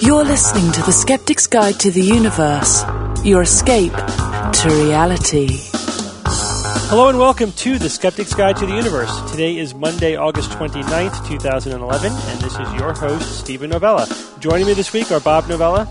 You're listening to The Skeptic's Guide to the Universe, your escape to reality. Hello and welcome to The Skeptic's Guide to the Universe. Today is Monday, August 29th, 2011, and this is your host, Steven Novella. Joining me this week are Bob Novella.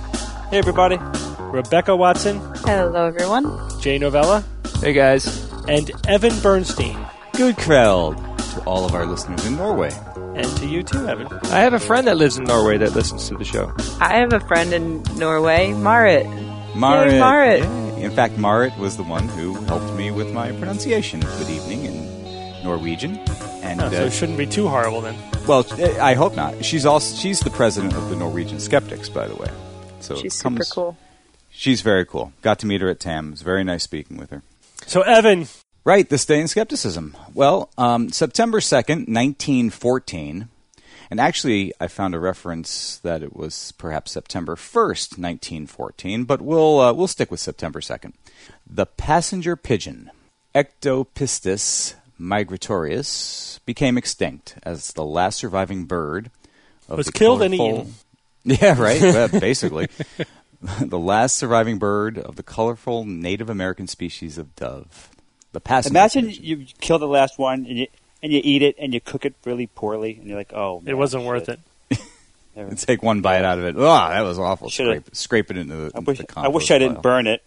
Hey, everybody. Rebecca Watson, Hello, everyone. Jay Novella, Hey guys. and Evan Bernstein. Good Kreld to all of our listeners in Norway. And to you too, Evan. I have a friend that lives in Norway that listens to the show. I have a friend in Norway, Marit. Marit. Marit. yeah. In fact, Marit was the one who helped me with my pronunciation of good evening in Norwegian. And Oh, so uh, it shouldn't be too horrible then. well, I hope not. She's also she's the president of the Norwegian Skeptics, by the way. So She's it super cool. She's very cool. Got to meet her at TAM. It was very nice speaking with her. So, Evan, Right, this day in skepticism. Well, um, September 2nd, 1914. And actually, I found a reference that it was perhaps September 1st, 1914, but we'll, uh, we'll stick with September 2nd. The passenger pigeon, Ectopistes migratorius, became extinct as the last surviving bird. Of Was the killed and colorful- eaten. Yeah, right. Well, basically. the last surviving bird of the colorful Native American species of dove. The passenger Imagine you kill the last one and you and you eat it and you cook it really poorly and you're like, oh, it wasn't shit. worth it. and take one bite out of it. Oh, that was awful. Scrape, scrape it into the. I into wish the I wish I didn't compost burn it.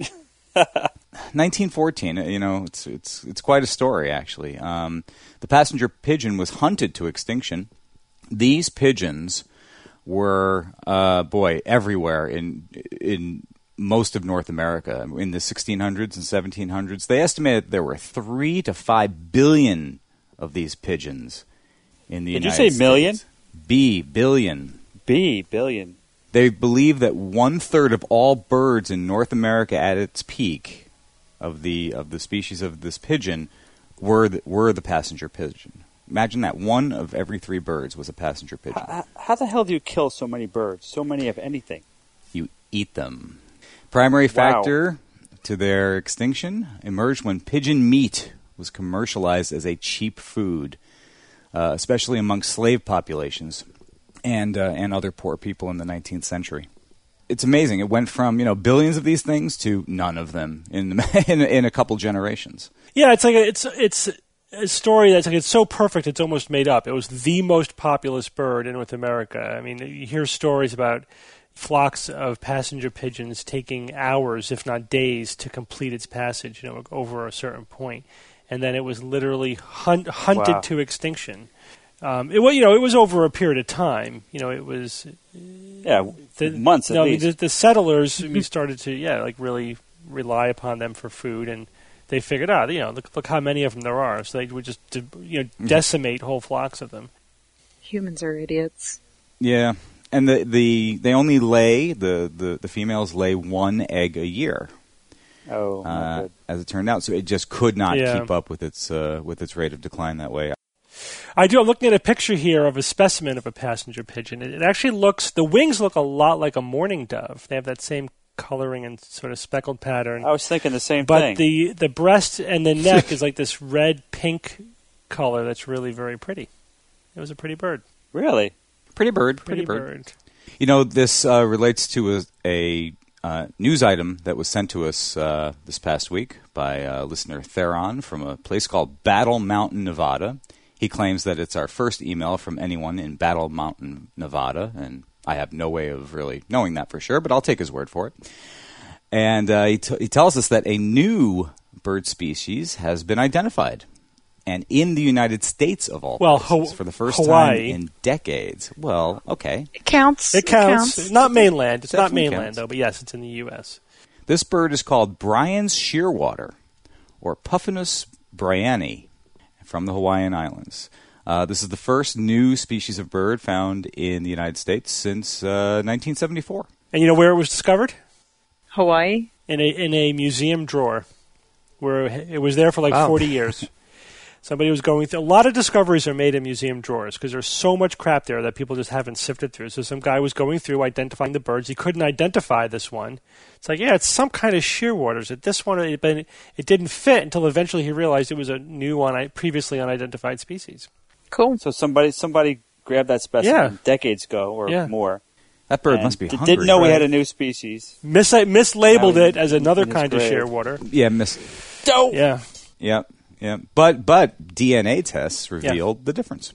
1914. You know, it's it's it's quite a story actually. Um, the passenger pigeon was hunted to extinction. These pigeons were, uh, boy, everywhere in in most of North America in the 1600s and 1700s. They estimated there were three to five billion of these pigeons in the Did you United say million? States. B billion. B billion. They believe that one third of all birds in North America at its peak of the of the species of this pigeon were the, were the passenger pigeon. Imagine that one of every three birds was a passenger pigeon. How, how the hell do you kill so many birds? So many of anything? You eat them. Primary Wow. factor to their extinction emerged when pigeon meat was commercialized as a cheap food, uh, especially among slave populations and uh, and other poor people in the 19th century. It's amazing. It went from you know billions of these things to none of them in in, in a couple generations. Yeah, it's like a, it's it's a story that's like it's so perfect it's almost made up. It was the most populous bird in North America. I mean, you hear stories about flocks of passenger pigeons taking hours, if not days, to complete its passage. You know, over a certain point, and then it was literally hunt, hunted Wow. to extinction. Um, it was, you know, it was over a period of time. You know, it was Yeah, the, months at no, I mean, least. the, the settlers we started to yeah like really rely upon them for food and they figured out you know look, look how many of them there are so they would just you know Mm-hmm. decimate whole flocks of them Humans are idiots. Yeah, and the the they only lay the the, the females lay one egg a year. oh, uh, good. as it turned out. So it just could not Yeah. keep up with its uh, with its rate of decline that way. i do i'm looking at a picture here of a specimen of a passenger pigeon it, it actually looks the wings look a lot like a mourning dove they have that same coloring and sort of speckled pattern I was thinking the same but thing. the the breast and the neck is like this red pink color that's really very pretty it was a pretty bird really? Pretty bird, pretty, pretty, bird. bird. You know, this uh, relates to a, a uh, news item that was sent to us uh, this past week by uh, listener Theron from a place called Battle Mountain, Nevada. He claims that it's our first email from anyone in Battle Mountain, Nevada, and I have no way of really knowing that for sure, but I'll take his word for it. And uh, he, t- he tells us that a new bird species has been identified. And in the United States, of all Well, places, Haw- for the first Hawaii. time in decades. Well, okay. It counts. It counts. Not mainland. It's not mainland counts. though, but yes, it's in the U.S. This bird is called Bryan's shearwater, or Puffinus bryani, from the Hawaiian Islands. Uh, this is the first new species of bird found in the United States since uh, 1974. And you know where it was discovered? Hawaii. In a in a museum drawer, where it was there for like Wow. forty years. Somebody was going through. A lot of discoveries are made in museum drawers because there's so much crap there that people just haven't sifted through. So some guy was going through identifying the birds. He couldn't identify this one. It's like, yeah, it's some kind of shearwaters. It this one, it, but it didn't fit until eventually he realized it was a new one, previously unidentified species. Cool. So somebody somebody grabbed that specimen Yeah. decades ago or Yeah. more. That bird and must be d- hungry. Didn't know we had a new species. Mis- mislabeled it as another in his kind of shearwater. Yeah, miss. Yeah. Yep, yep. But but DNA tests revealed the difference.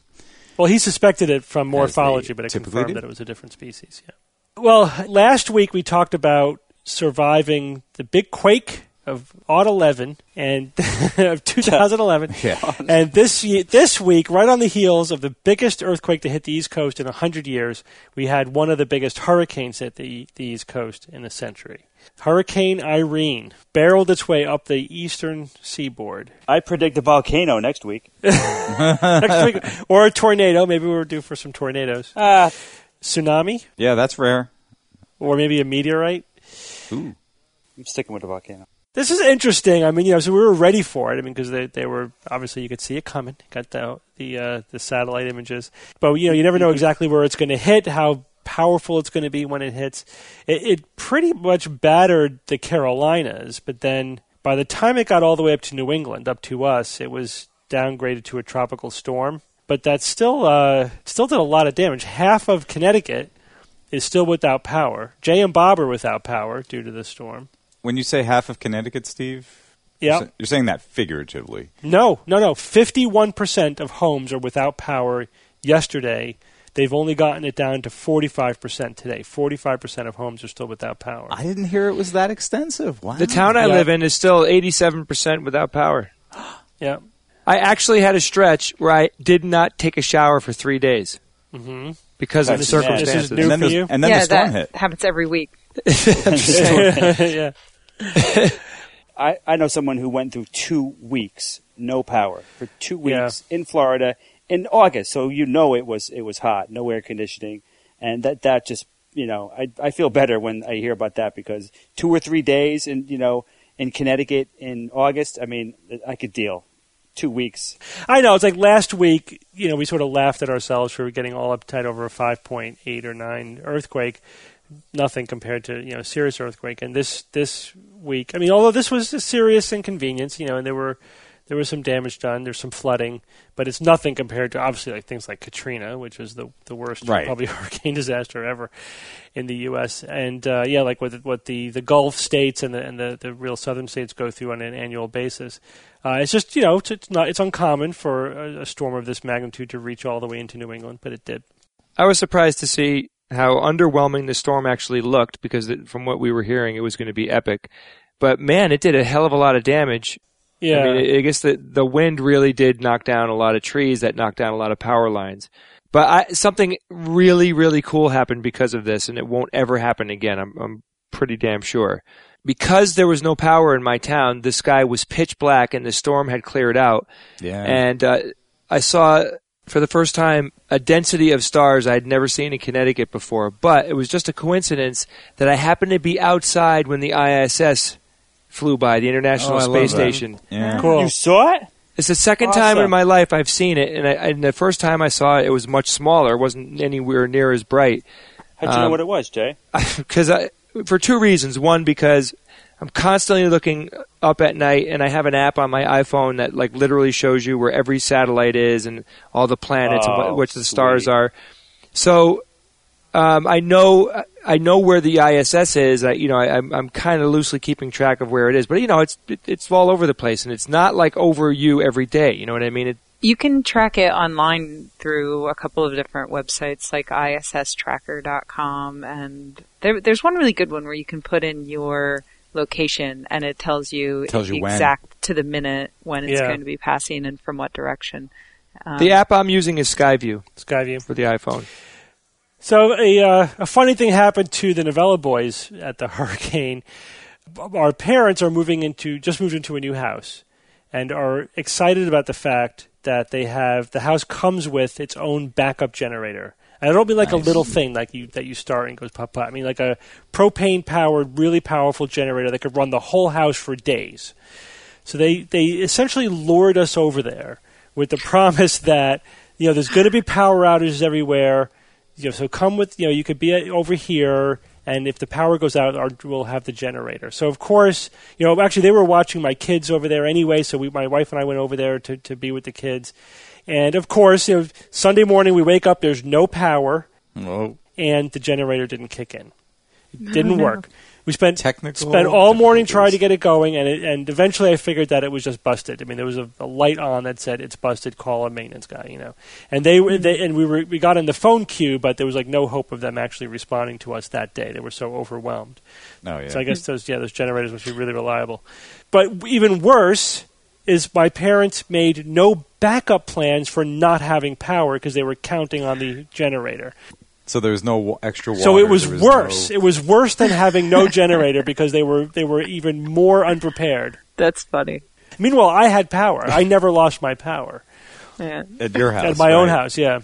Well, he suspected it from morphology, but it confirmed do. that it was a different species. Yeah. Well, last week we talked about surviving the big quake of odd 11 and of 2011. Yeah. And this this week, right on the heels of the biggest earthquake to hit the East Coast in 100 years, we had one of the biggest hurricanes hit the, the East Coast in a century. Hurricane Irene barreled its way up the eastern seaboard. I predict a volcano next week. Next week, or a tornado. Maybe we're due for some tornadoes. Ah, Tsunami, Yeah, that's rare. or maybe a meteorite. Ooh. I'm sticking with the volcano. This is interesting. I mean, you know, so we were ready for it. I mean, because they, they were obviously you could see it coming. Got the the uh, the satellite images, but you know, you never know exactly where it's going to hit, how powerful it's going to be when it hits. It, it pretty much battered the Carolinas, but then by the time it got all the way up to New England, up to us, it was downgraded to a tropical storm. But that still uh, still did a lot of damage. Half of Connecticut is still without power. Jay and Bob are without power due to the storm. When you say half of Connecticut, Steve, you're, you're saying that figuratively. No, no, no. Fifty-one percent of homes are without power. Yesterday, they've only gotten it down to forty-five percent today. Forty-five percent of homes are still without power. I didn't hear it was that extensive. Wow. The town I Yeah. live in is still 87% without power. yeah. I actually had a stretch where I did not take a shower for three days Mm-hmm. because of That's the mad. This is circumstances. new and then, for the, you? and then yeah, the storm that hit. happens every week. yeah. I, I know someone who went through two weeks no power for two Yeah. weeks in Florida in August. So you know it was it was hot, no air conditioning, and that that just you know I I feel better when I hear about that because two or three days in you know in Connecticut in August. I mean I could deal. Two weeks. I know. It's like last week. You know, we sort of laughed at ourselves for getting all uptight over a five point eight or nine earthquake. Nothing compared to you know serious earthquake. And this this week, I mean, although this was a serious inconvenience, you know, and there were there was some damage done. There's some flooding, but it's nothing compared to obviously like things like Katrina, which was the the worst Right. probably hurricane disaster ever in the U.S. And uh, yeah, like what what the, the Gulf states and the and the, the real southern states go through on an annual basis. Uh, it's just you know it's, it's not it's uncommon for a, a storm of this magnitude to reach all the way into New England, but it did. I was surprised to see how underwhelming the storm actually looked because it, from what we were hearing, it was going to be epic. But man, it did a hell of a lot of damage. Yeah, I mean, I guess the the wind really did knock down a lot of trees. That knocked down a lot of power lines. But I, something really, really cool happened because of this, and it won't ever happen again. I'm, I'm pretty damn sure. Because there was no power in my town, the sky was pitch black, and the storm had cleared out. Yeah. And uh, I saw for the first time a density of stars I had never seen in Connecticut before. But it was just a coincidence that I happened to be outside when the ISS flew by, the International Oh, I love Space that. Station. yeah. cool. You saw it? It's the second time in my life I've seen it, and, I, and the first time I saw it, it was much smaller. It wasn't anywhere near as bright. How'd you know Um, what it was, Jay? Because I, for two reasons. One, because I'm constantly looking up at night, and I have an app on my iPhone that like literally shows you where every satellite is and all the planets and Oh, what, which the stars sweet. are. So um, I know I know where the ISS is. I, you know, I, I'm I'm kind of loosely keeping track of where it is, but you know, it's it, it's all over the place, and it's not like over you every day. You know what I mean? It, You can track it online through a couple of different websites like isstracker.com and there, there's one really good one where you can put in your location and it tells you Tells you when. exact to the minute when it's Yeah. going to be passing and from what direction. Um, the app I'm using is Skyview Skyview. for the iPhone. So a uh, a funny thing happened to the Novella boys at the hurricane. Our parents are moving into just moved into a new house, and are excited about the fact that they have the house comes with its own backup generator. And I don't mean like a little thing like you that you start and goes pop pop. I mean like a propane powered, really powerful generator that could run the whole house for days. So they they essentially lured us over there with the promise that you know there's going to be power outages everywhere. You know, so come with you know you could be at, over here, and if the power goes out, our, we'll have the generator. So of course, you know, actually they were watching my kids over there anyway. So we, my wife and I went over there to to be with the kids. And of course, you know, Sunday morning we wake up, there's no power, Well, and the generator didn't kick in. It oh, didn't work. We spent Technical spent all morning trying to get it going, and it, and eventually I figured that it was just busted. I mean, there was a, a light on that said it's busted. Call a maintenance guy, you know. And they, were they and we were we got in the phone queue, but there was like no hope of them actually responding to us that day. They were so overwhelmed. oh yeah. So I guess those yeah those generators must be really reliable. But even worse is my parents made no backup plans for not having power because they were counting on the generator. so there was no wa- extra water. So it was, there worse. no- It was worse than having no generator because they were they were even more unprepared. That's funny. Meanwhile, I had power. I never lost my power Yeah. at your house. at my own house. Yeah,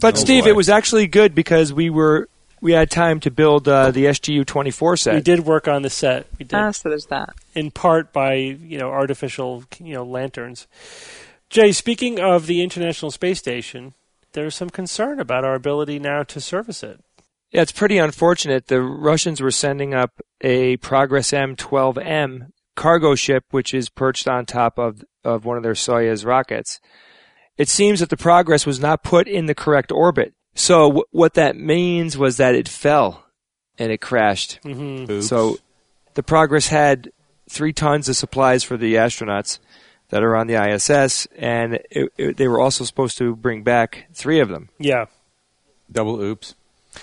But Oh, Steve, boy. it was actually good because we were we had time to build uh, the SGU 24 set. we did work on the set. We did Ah, so there's that. in part by you know artificial you know lanterns. Jay, speaking of the International Space Station, there's some concern about our ability now to service it. Yeah, it's pretty unfortunate. The Russians were sending up a Progress M12M cargo ship, which is perched on top of, of one of their Soyuz rockets. It seems that the Progress was not put in the correct orbit. So w- what that means was that it fell and it crashed. hmm So the Progress had three tons of supplies for the astronauts that are on the ISS, and it, it, they were also supposed to bring back three of them. Yeah. double oops.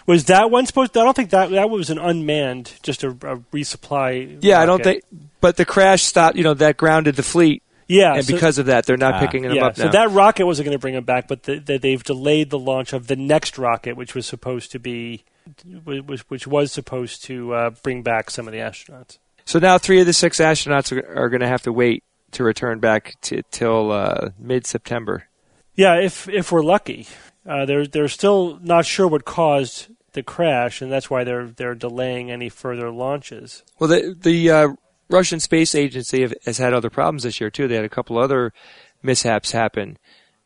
Was that one supposed? I don't think that that was an unmanned, just a, a resupply. Yeah, I don't think. But the crash stopped. You know, that grounded the fleet, Yeah, and so- because of that, they're not Ah. picking them yeah, up now. so that rocket wasn't going to bring them back, but the, the, they've delayed the launch of the next rocket, which was supposed to be, which, which was supposed to uh, bring back some of the astronauts. so now three of the six astronauts are, are going to have to wait to return back to, till uh, mid-September. Yeah, if if we're lucky, uh, they're they're still not sure what caused the crash, and that's why they're they're delaying any further launches. Well, the the uh, Russian Space Agency have, has had other problems this year too. They had a couple other mishaps happen,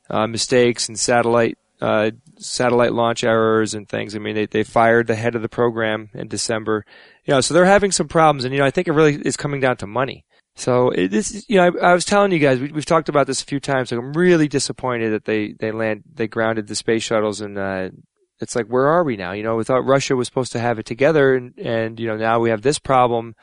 uh, mistakes and satellite uh, satellite launch errors and things. I mean, they they fired the head of the program in December. You know, so they're having some problems, and you know, I think it really is coming down to money. So this, you know, I, I was telling you guys, we, we've talked about this a few times. Like, I'm really disappointed that they they land they grounded the space shuttles, and uh, it's like, where are we now? You know, we thought Russia was supposed to have it together, and and you know, now we have this problem.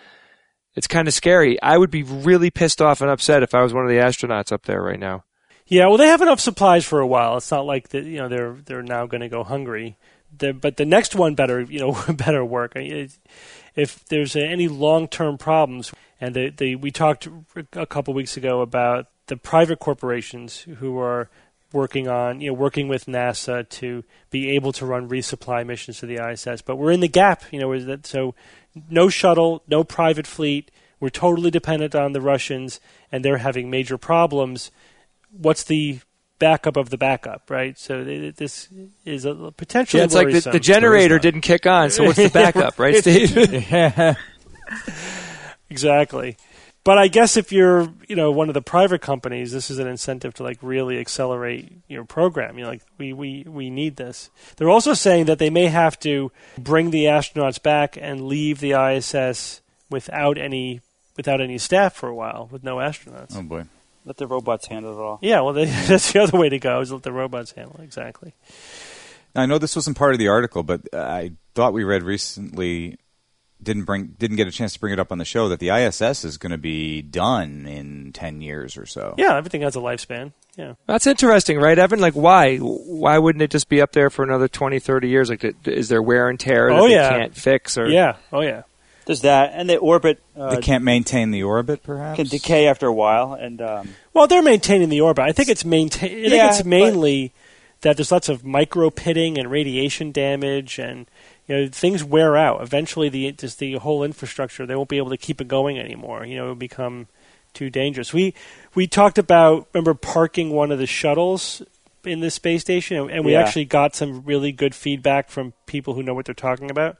It's kind of scary. I would be really pissed off and upset if I was one of the astronauts up there right now. Yeah, well, they have enough supplies for a while. It's not like that. You know, they're they're now going to go hungry. But the next one better, you know, better work. If there's any long-term problems, and the, the we talked a couple weeks ago about the private corporations who are working on, you know, working with NASA to be able to run resupply missions to the ISS. But we're in the gap, you know, is that so? No shuttle, no private fleet. We're totally dependent on the Russians, and they're having major problems what's the backup of the backup, right? So th- this is a potentially Yeah, it's like the, the generator didn't kick on, so what's the backup, right, Steve? exactly. But I guess if you're, you know, one of the private companies, this is an incentive to like really accelerate your program. You know, like we, we, we need this. They're also saying that they may have to bring the astronauts back and leave the ISS without any without any staff for a while, with no astronauts. Oh boy. Let the robots handle it all. Yeah, well, they, that's the other way to go is let the robots handle it. Exactly. Now, I know this wasn't part of the article, but I thought we read recently didn't bring didn't get a chance to bring it up on the show that the ISS is going to be done in ten years or so. Yeah, everything has a lifespan. Yeah. That's interesting, right, Evan? Like, why? Why wouldn't it just be up there for another 20, 30 years? Like, is there wear and tear that Oh, they can't fix? Or Yeah. Oh, yeah. There's that, and the orbit uh, They can't maintain the orbit, perhaps. can decay after a while, and um, Well, they're maintaining the orbit. I think it's maintain. I think Yeah, it's but- mainly that there's lots of micro pitting and radiation damage, and you know things wear out. Eventually, the just the whole infrastructure they won't be able to keep it going anymore. You know, it'll become too dangerous. We we talked about remember parking one of the shuttles in the space station, and- and we Yeah. actually got some really good feedback from people who know what they're talking about.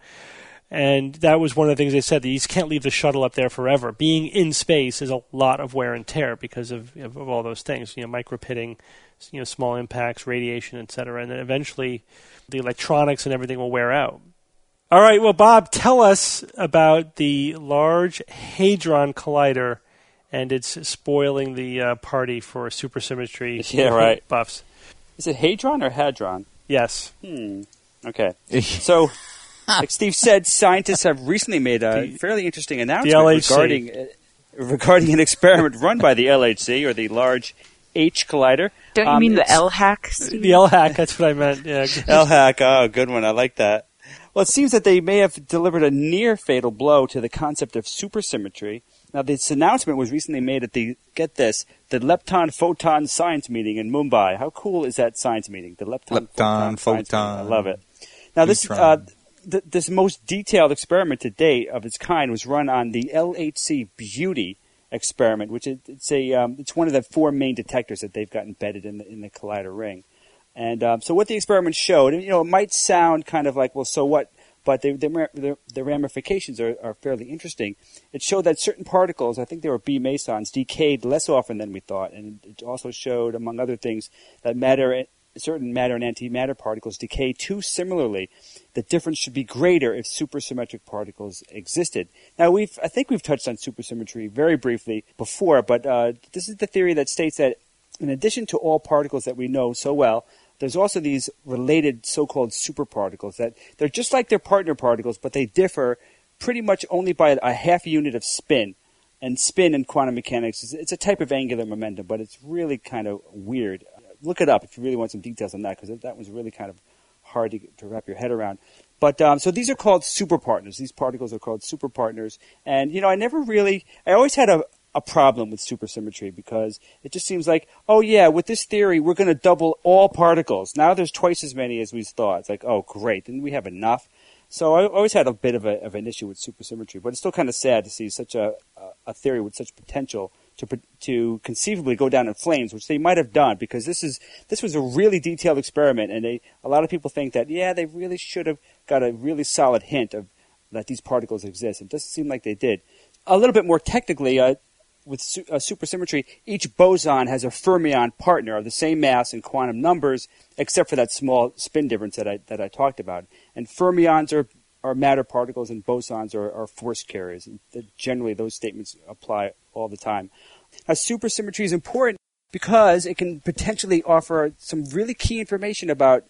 And that was one of the things they said that you can't leave the shuttle up there forever. Being in space is a lot of wear and tear because of, of, of all those things, you know, micro pitting, you know, small impacts, radiation, et cetera. And then eventually the electronics and everything will wear out. All right, well, Bob, tell us about the Large Hadron Collider and it's spoiling the uh, party for supersymmetry Yeah, right. buffs. Is it Hadron or Hadron? Yes. Hmm. Okay. So, like Steve said, scientists have recently made a The- fairly interesting announcement regarding uh, regarding an experiment run by the LHC or the Large H Collider. Don't you Um, mean the it's- LHAC? The LHAC, that's what I meant. Yeah. LHAC, oh, good one. I like that. Well, it seems that they may have delivered a near fatal blow to the concept of supersymmetry. Now, this announcement was recently made at the, get this, the Lepton Photon Science Meeting in Mumbai. How cool is that science meeting? The Lepton, Lepton Photon. Photon. I love it. Now, this, uh, th- this most detailed experiment to date of its kind was run on the LHC Beauty experiment, which is it's a um, it's one of the four main detectors that they've got embedded in the in the collider ring. And um, so what the experiment showed, and you know, it might sound kind of like, well, so what? But the, the, the, ramifications are, are fairly interesting. It showed that certain particles, I think they were B mesons, decayed less often than we thought, and it also showed, among other things, that matter, certain matter and antimatter particles decay too similarly. The difference should be greater if supersymmetric particles existed. Now, we've, I think we've touched on supersymmetry very briefly before, but uh, this is the theory that states that in addition to all particles that we know so well, there's also these related so-called superparticles that they're just like their partner particles, but they differ pretty much only by a half unit of spin. And spin in quantum mechanics is it's a type of angular momentum, but it's really kind of weird. Look it up if you really want some details on that, because that was really kind of hard to, to wrap your head around. But um, so these are called superpartners. These particles are called superpartners, and you know I never really, I always had a a problem with supersymmetry because it just seems like, oh yeah, with this theory, we're going to double all particles. Now there's twice as many as we thought. It's like, oh great, then we have enough. So I always had a bit of, a, of an issue with supersymmetry, but it's still kind of sad to see such a, a theory with such potential to to conceivably go down in flames, which they might have done because this is this was a really detailed experiment, and they a lot of people think that yeah, they really should have got a really solid hint of that these particles exist. It doesn't seem like they did. A little bit more technically, uh, with su- uh, supersymmetry, each boson has a fermion partner of the same mass and quantum numbers, except for that small spin difference that I that I talked about. And fermions are are matter particles, and bosons are, are force carriers. And generally, those statements apply all the time. Now, supersymmetry is important because it can potentially offer some really key information about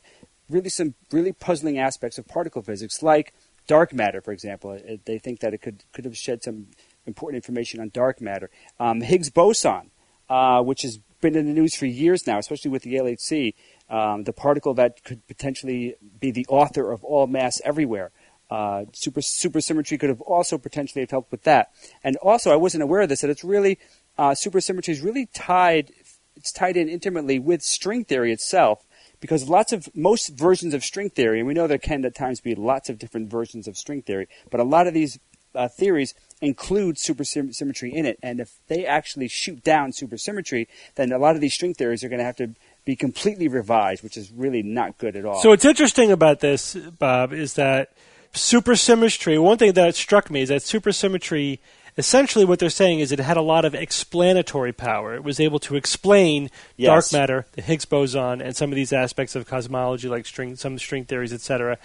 really some really puzzling aspects of particle physics, like dark matter, for example. It, they think that it could could have shed some important information on dark matter. Um, Higgs boson, uh, which has been in the news for years now, especially with the LHC, um, the particle that could potentially be the author of all mass everywhere. Uh, super supersymmetry could have also potentially have helped with that. And also, I wasn't aware of this that it's really uh, supersymmetry is really tied. It's tied in intimately with string theory itself because lots of most versions of string theory, and we know there can at times be lots of different versions of string theory, but a lot of these uh, theories include supersymmetry in it. And if they actually shoot down supersymmetry, then a lot of these string theories are going to have to be completely revised, which is really not good at all. So what's interesting about this, Bob, is that supersymmetry. One thing that struck me is that supersymmetry. Essentially, what they're saying is it had a lot of explanatory power. It was able to explain Yes. dark matter, the Higgs boson, and some of these aspects of cosmology, like string, some string theories, etc.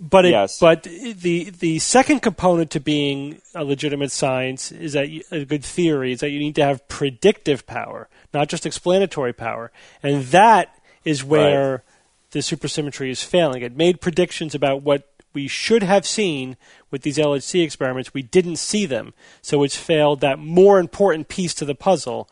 But it, Yes. but the the second component to being a legitimate science is that you, a good theory is that you need to have predictive power, not just explanatory power, and that is where the supersymmetry is failing. It made predictions about what we should have seen with these LHC experiments. We didn't see them, so it's failed that more important piece to the puzzle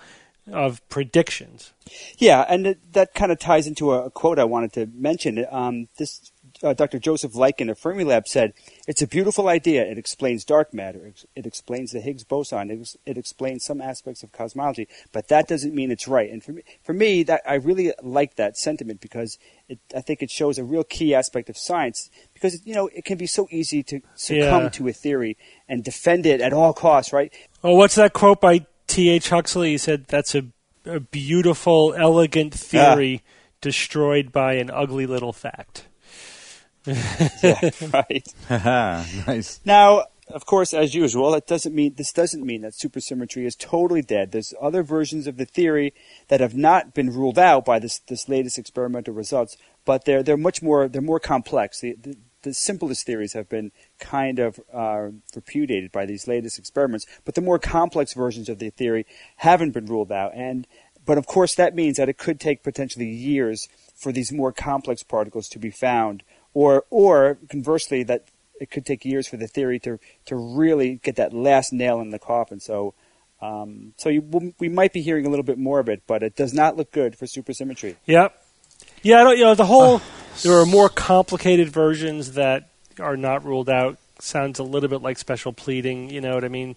of predictions. Yeah, and that kind of ties into a, quote I wanted to mention. Um, this uh, Dr. Joseph Lykken of Fermilab said, "It's a beautiful idea. It explains dark matter. It, explains the Higgs boson. It, ex- it explains some aspects of cosmology. But that doesn't mean it's right." And for me, for me, that I really like that sentiment because it, I think it shows a real key aspect of science. Because you know it can be so easy to succumb Yeah. to a theory and defend it at all costs, right? Oh, what's that quote by T.H. Huxley? He said, That's a, a beautiful, elegant theory destroyed by an ugly little fact. yeah, right. nice. Now, of course, as usual, it doesn't mean this doesn't mean that supersymmetry is totally dead. There's other versions of the theory that have not been ruled out by this this latest experimental results, but they're they're much more they're more complex. The, the, the simplest theories have been kind of uh, repudiated by these latest experiments, but the more complex versions of the theory haven't been ruled out. And but of course, that means that it could take potentially years for these more complex particles to be found, or or conversely, that it could take years for the theory to to really get that last nail in the coffin. So. Um, so you, we might be hearing a little bit more of it, but it does not look good for supersymmetry. Yep. Yeah, I don't. You know, the whole there are more complicated versions that are not ruled out. Sounds a little bit like special pleading. You know what I mean?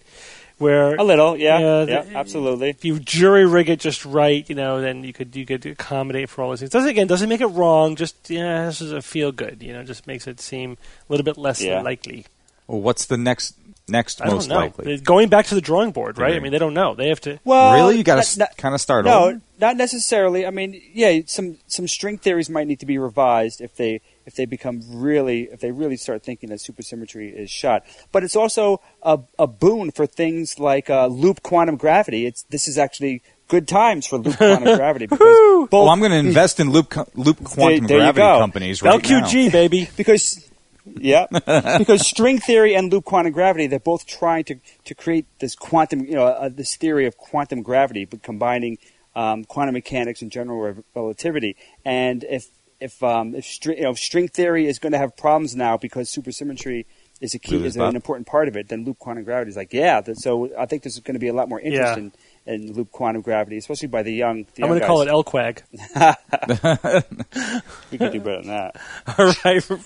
Where A little, yeah, Yeah, yeah, the- absolutely. if you jury rig it just right, you know, then you could you could accommodate for all those things. Doesn't again doesn't make it wrong. Just yeah, this is a feel good. You know, just makes it seem a little bit less Yeah. likely. Well, what's the next next I don't most know. likely? Going back to the drawing board, right? I mean, they don't know. They have to. Well, really, you got to kind of start No, over. not necessarily. I mean, yeah, some some string theories might need to be revised if they if they become really if they really start thinking that supersymmetry is shot. But it's also a, a boon for things like uh, loop quantum gravity. It's this is actually good times for loop quantum gravity because both Well, I'm going to invest in loop loop quantum there you gravity go. companies right now. LQG baby. because yeah, because string theory and loop quantum gravity they're both trying to to create this quantum you know uh, this theory of quantum gravity, but combining um, quantum mechanics and general re- relativity. And if if um, if string you know if string theory is going to have problems now because supersymmetry is a key Really is bad. an important part of it, then loop quantum gravity is like yeah. That, so I think there's going to be a lot more interest Yeah. in. In loop quantum gravity, especially by the young. The I'm going to call it LQuag. We could do better than that. All right, Re-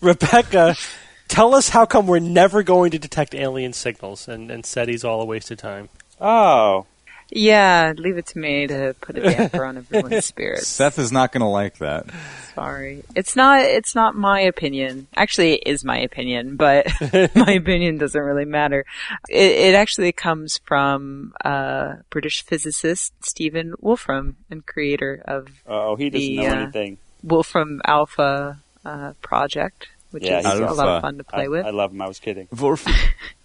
Rebecca, tell us how come we're never going to detect alien signals and, and SETI's all a waste of time. Oh, Yeah, leave it to me to put a damper on everyone's spirits. Seth is not going to like that. Sorry. It's not it's not my opinion. Actually it is my opinion, but my opinion doesn't really matter. It, it actually comes from uh British physicist Stephen Wolfram and creator of oh, he doesn't The, know uh. Wolfram Alpha uh, project, which Yeah, is a lot of fun to play I, with. I love him. I was kidding.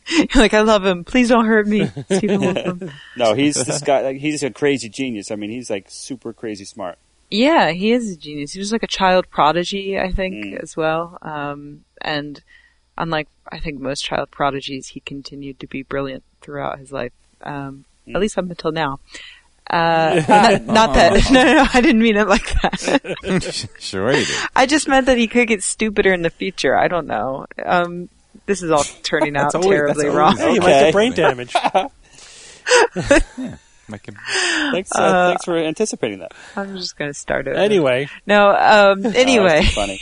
like I love him. Please don't hurt me, Stephen Wolfram. No, he's this guy. Like, he's a crazy genius. I mean, he's like super crazy smart. Yeah, he is a genius. He was like a child prodigy, I think, Mm. as well. Um, and unlike, I think, most child prodigies, he continued to be brilliant throughout his life, um, Mm. at least up until now. Uh, not, not that, no, no, no, I didn't mean it like that. sure you did. I just meant that he could get stupider in the future. I don't know. Um, this is all turning out always- terribly wrong. always- Hey, you might Okay. get brain damage. Make him- Thanks, uh, Uh, thanks for anticipating that. I'm just going to start it. anyway, No, um, anyway, that's funny.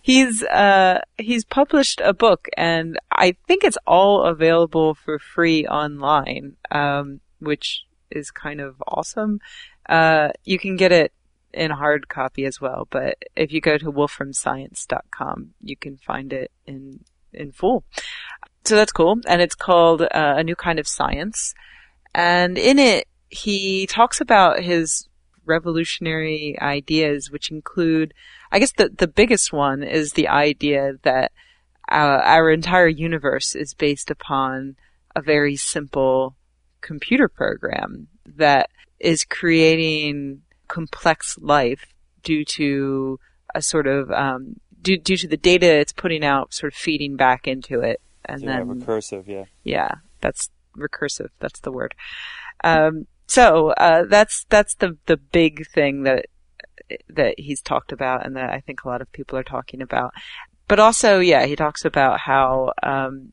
he's, uh, he's published a book and I think it's all available for free online, um, which is kind of awesome. Uh, you can get it in hard copy as well, but if you go to wolframscience.com, you can find it in, in full. So that's cool. And it's called, uh, A New Kind of Science. And in it, he talks about his revolutionary ideas, which include, I guess the, the biggest one is the idea that our, our entire universe is based upon a very simple computer program that is creating complex life due to a sort of, um, due, due to the data it's putting out sort of feeding back into it. And Yeah, then recursive. Yeah. yeah, that's recursive. That's the word. Um, so uh, that's that's the the big thing that that he's talked about, and that I think a lot of people are talking about. But also, yeah, he talks about how um,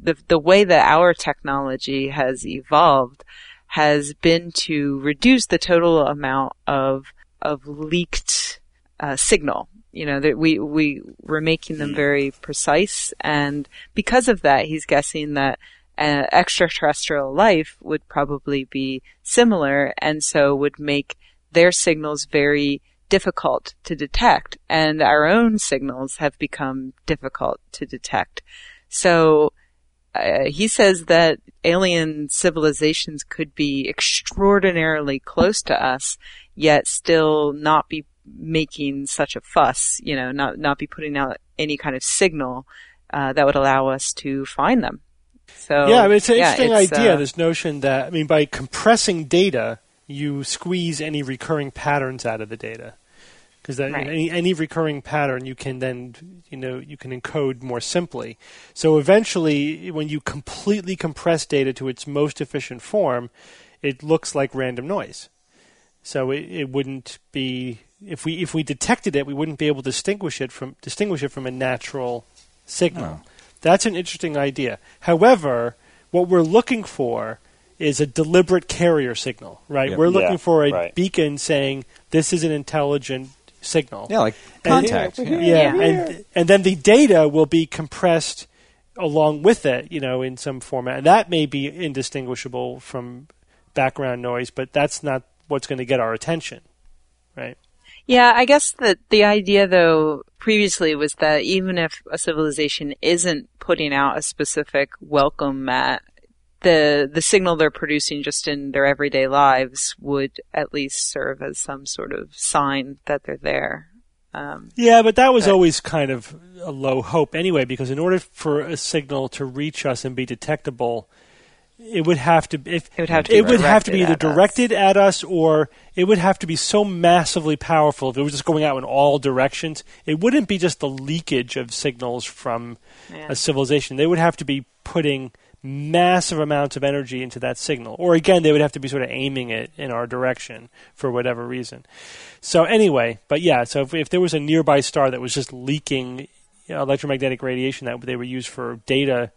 the the way that our technology has evolved has been to reduce the total amount of of leaked uh, signal. You know that we we we're making them very precise, and because of that, he's guessing that uh, extraterrestrial life would probably be similar, and so would make their signals very difficult to detect, and our own signals have become difficult to detect. So uh, he says that alien civilizations could be extraordinarily close to us, yet still not be making such a fuss, you know, not, not be putting out any kind of signal, uh, that would allow us to find them. So, yeah, I mean, it's an yeah, interesting it's, idea. uh, this notion that I mean, by compressing data, you squeeze any recurring patterns out of the data. because that Right. any any recurring pattern you can then you know you can encode more simply. So eventually, when you completely compress data to its most efficient form, it looks like random noise. So it, it wouldn't be if we if we detected it, we wouldn't be able to distinguish it from distinguish it from a natural signal. That's an interesting idea. However, what we're looking for is a deliberate carrier signal, right? Yep. We're looking Yeah, for a right. beacon saying this is an intelligent signal. Yeah, like And- contact. Yeah, yeah. and and then the data will be compressed along with it, you know, in some format. And that may be indistinguishable from background noise, but that's not what's going to get our attention, right? Yeah, I guess that the idea though previously was that even if a civilization isn't putting out a specific welcome mat, the the signal they're producing just in their everyday lives would at least serve as some sort of sign that they're there. Um, Yeah, but that was Right. always kind of a low hope anyway, because in order for a signal to reach us and be detectable, it would have to if It would have to it be would have to be either directed at us. at us or it would have to be so massively powerful if it was just going out in all directions. It wouldn't be just the leakage of signals from yeah. a civilization. They would have to be putting massive amounts of energy into that signal. Or again, they would have to be sort of aiming it in our direction for whatever reason. So anyway, but yeah, so if, if there was a nearby star that was just leaking you know, electromagnetic radiation that they would use for data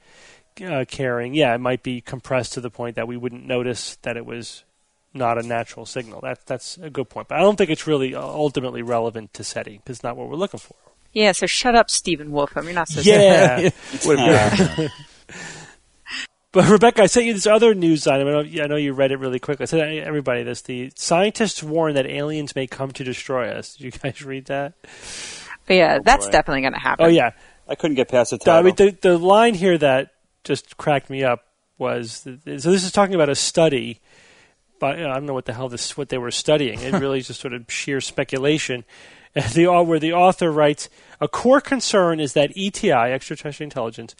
uh, carrying, yeah, it might be compressed to the point that we wouldn't notice that it was not a natural signal. That, that's a good point. But I don't think it's really uh, ultimately relevant to SETI because it's not what we're looking for. yeah, so shut up, Stephen Wolf. I mean, not so Yeah. Yeah. But Rebecca, I sent you this other news item. I know, I know you read it really quickly. I sent everybody this. The scientists warn that aliens may come to destroy us. Did you guys read that? But yeah, that's boy. definitely going to happen. Oh yeah. I couldn't get past the I title. mean, the the line here that just cracked me up was so this is talking about a study. But I don't know what the hell this what they were studying. It really is just sort of sheer speculation. The where the author writes, a core concern is that ETI, extraterrestrial intelligence,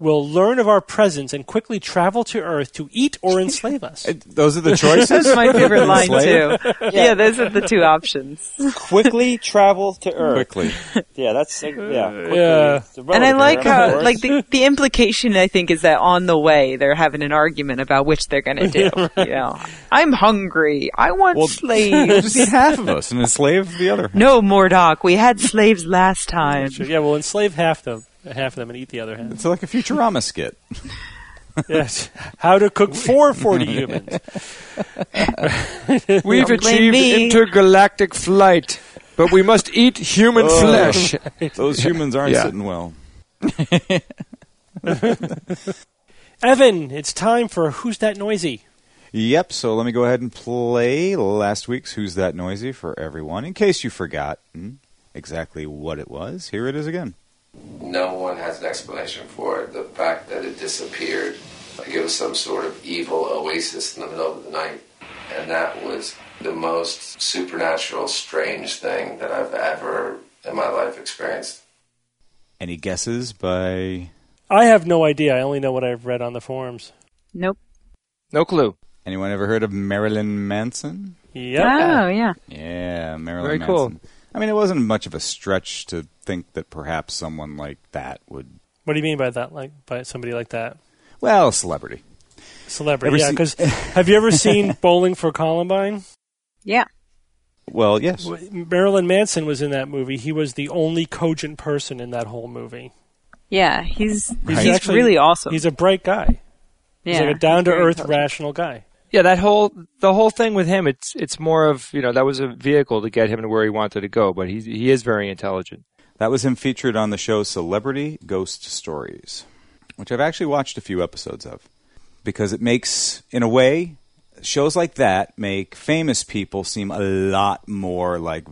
will learn of our presence and quickly travel to Earth to eat or enslave us. Uh, those are the choices. That's my favorite line too. Yeah. those are the two options. quickly travel to Earth. Quickly. Yeah, that's yeah. Quickly. yeah. And I like how, uh, course. like the, the implication I think is that on the way they're having an argument about which they're going to do. You know, I'm hungry. I want Well, slaves. Just eat half of us and enslave the other. no, Mordock. We had slaves last time. Yeah, we'll enslave half them, half of them, and eat the other half. It's like a Futurama skit. yes. How to cook for forty humans. We've Don't blame achieved me. intergalactic flight, but we must eat human Oh. flesh. Those humans aren't Yeah. sitting well. Evan, it's time for Who's That Noisy? Yep, so let me go ahead and play last week's Who's That Noisy for everyone, in case you forgot hmm, exactly what it was. Here it is again. No one has an explanation for it. The fact that it disappeared, like it was some sort of evil oasis in the middle of the night. And that was the most supernatural, strange thing that I've ever in my life experienced. Any guesses by I have no idea. I only know what I've read on the forums. Nope. No clue. anyone ever heard of Marilyn Manson? Yep. Oh yeah. Yeah, Marilyn Very Manson. cool. I mean, it wasn't much of a stretch to think that perhaps someone like that would, What do you mean by that? Like by somebody like that? well, a celebrity. Celebrity. Ever yeah. seen- Because have you ever seen Bowling for Columbine? Yeah. Well, yes. Marilyn Manson was in that movie. He was the only cogent person in that whole movie. Yeah. He's Right. he's actually- really awesome. He's a bright guy. yeah. He's like a down to earth, rational guy. Yeah, that whole the whole thing with him, it's it's more of you know that was a vehicle to get him to where he wanted to go, but he he is very intelligent. That was him featured on the show Celebrity Ghost Stories, which I've actually watched a few episodes of because it makes, in a way, shows like that make famous people seem a lot more like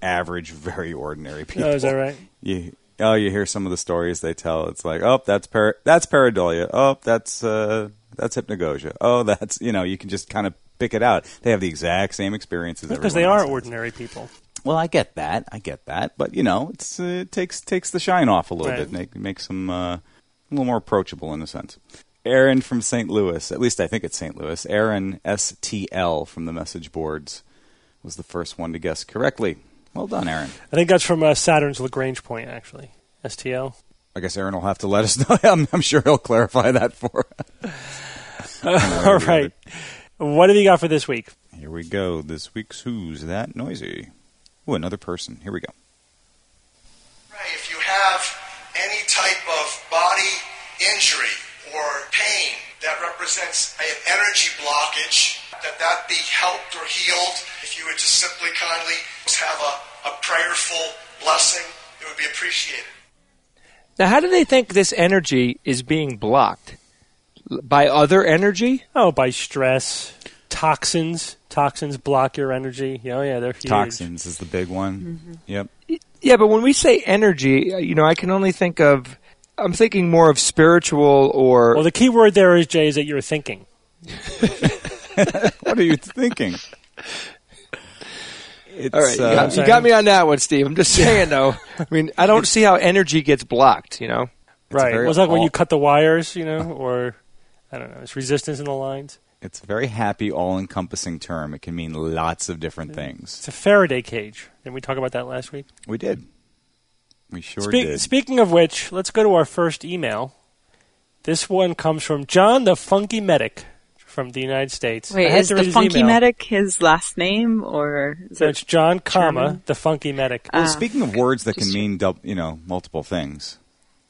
average, very ordinary people. Oh, is that right? You, oh, you hear some of the stories they tell. It's like, oh, that's par- that's pareidolia. Oh, that's uh, that's hypnagogia. Oh, that's you know, you can just kind of pick it out. They have the exact same experiences Because they are else ordinary people. Well, I get that. I get that. But you know, it's uh, it takes takes the shine off a little Right. bit. Make makes them uh, a little more approachable in a sense. Aaron from St. Louis, at least I think it's St. Louis. Aaron STL from the message boards was the first one to guess correctly. Well done, Aaron. I think that's from uh, Saturn's Lagrange point, actually. STL. I guess Aaron will have to let us know. I'm, I'm sure he'll clarify that for us. All right. What have you got for this week? Here we go. This week's Who's That Noisy? Ooh, another person. Here we go. Right, if you have any type of body injury or pain that represents an energy blockage, that that be helped or healed, if you would just simply kindly have a, a prayerful blessing, it would be appreciated. Now, how do they think this energy is being blocked? By other energy? Oh, by stress, toxins. Toxins block your energy. Oh, yeah, they're huge. Toxins is the big one. Yep. Yeah, but when we say energy, uh, you know, I can only think of. I'm thinking more of spiritual or. Well, the key word there is, Jay, is that you're thinking. What are you thinking? It's, all right, you, uh, got, you got me on that one, Steve. I'm just saying, though. I mean, I don't see how energy gets blocked. You know. right. very Well, it's like when you cut the wires, you know, or, I don't know, it's resistance in the lines. It's a very happy, all-encompassing term. It can mean lots of different things. It's a Faraday cage. Didn't we talk about that last week? We did. We sure Spe- did. Speaking of which, let's go to our first email. This one comes from John the Funky Medic from the United States. Wait, is to read the Funky email. Medic his last name, or is So it it's John, comma German? the Funky Medic. well, Ah. speaking of words that can mean, dub, you know, multiple things,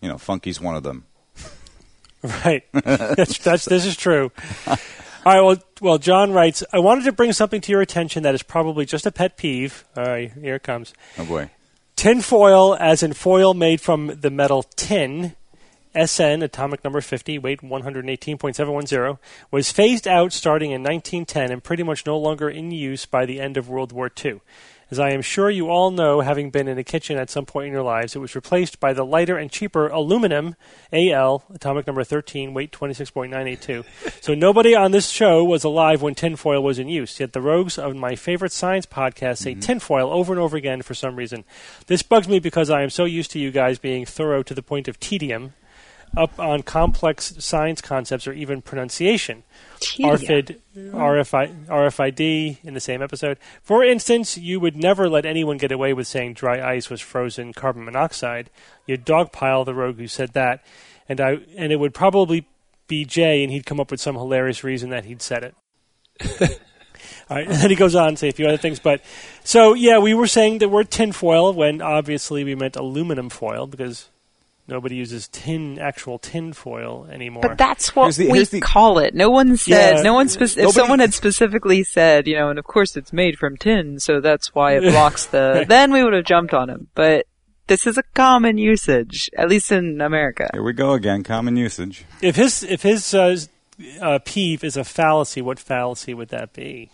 you know, funky's one of them. Right. that's, that's this is true. All right. Well, well, John writes. I wanted to bring something to your attention that is probably just a pet peeve. All right, here it comes. Oh boy. Tin foil, as in foil made from the metal tin, SN, atomic number 50, weight 118.710, was phased out starting in 1910 and pretty much no longer in use by the end of World War II. As I am sure you all know, having been in a kitchen at some point in your lives, it was replaced by the lighter and cheaper aluminum AL, atomic number 13, weight 26.982. so nobody on this show was alive when tinfoil was in use, yet the rogues of my favorite science podcast say mm-hmm. tinfoil over and over again for some reason. This bugs me because I am so used to you guys being thorough to the point of tedium, up on complex science concepts or even pronunciation. RFID, RFI, RFID in the same episode. For instance, you would never let anyone get away with saying dry ice was frozen carbon monoxide. You'd dogpile the rogue who said that, and I and it would probably be Jay, and he'd come up with some hilarious reason that he'd said it. All right, and then he goes on to say a few other things, but so yeah, we were saying the word tinfoil when obviously we meant aluminum foil because nobody uses tin actual tin foil anymore. But that's what Here's the- we here's the- call it. No one said. Yeah. no one. Spec- if Nobody- someone had specifically said, you know, and of course it's made from tin, so that's why it blocks the. then we would have jumped on him. But this is a common usage, at least in America. Here we go again. Common usage. If his if his uh, uh, peeve is a fallacy, what fallacy would that be?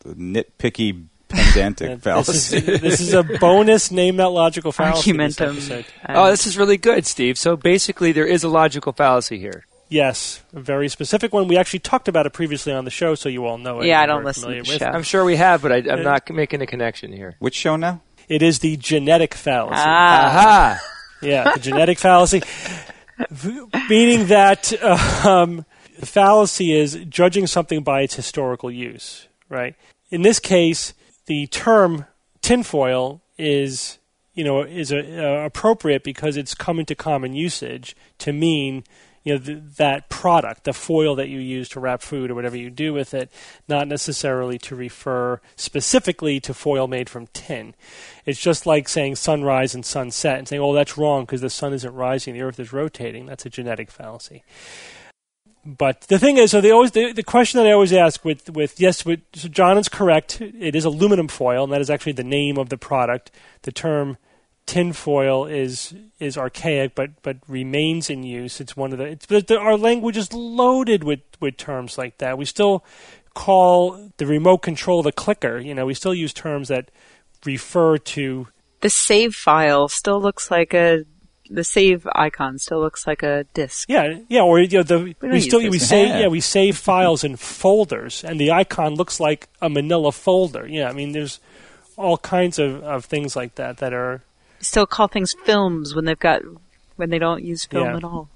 The nitpicky, pedantic Uh, fallacy. This is, this is a bonus name that logical fallacy. this Argumentum. episode. and- Oh, this is really good, Steve. So basically, there is a logical fallacy here. Yes, a very specific one. We actually talked about it previously on the show, so you all know it. Yeah, I don't very listen to the with. show. I'm sure we have, but I, I'm not making a connection here. Which show now? It is the genetic fallacy. ah, Aha! Yeah, the genetic fallacy, meaning that uh, um, the fallacy is judging something by its historical use. Right. In this case, the term tinfoil is you know is uh, appropriate because it's come into common usage to mean you know th- that product, the foil that you use to wrap food or whatever you do with it, not necessarily to refer specifically to foil made from tin. It's just like saying sunrise and sunset and saying, "Oh, that's wrong because the sun isn't rising, the earth is rotating." That's a genetic fallacy. But the thing is, so they always the, the question that I always ask with with yes, with, so John is correct. It is aluminum foil, and that is actually the name of the product. The term tin foil is is archaic, but but remains in use. It's one of the, it's, the our language is loaded with with terms like that. We still call the remote control the clicker. You know, we still use terms that refer to the save file still looks like a. The save icon still looks like a disk. Yeah, yeah, or you know, the don't we still we save Yeah. yeah we save files in folders, and the icon looks like a Manila folder. Yeah, I mean, there's all kinds of, of things like that that are Still call things films when they've got when they don't use film Yeah. at all.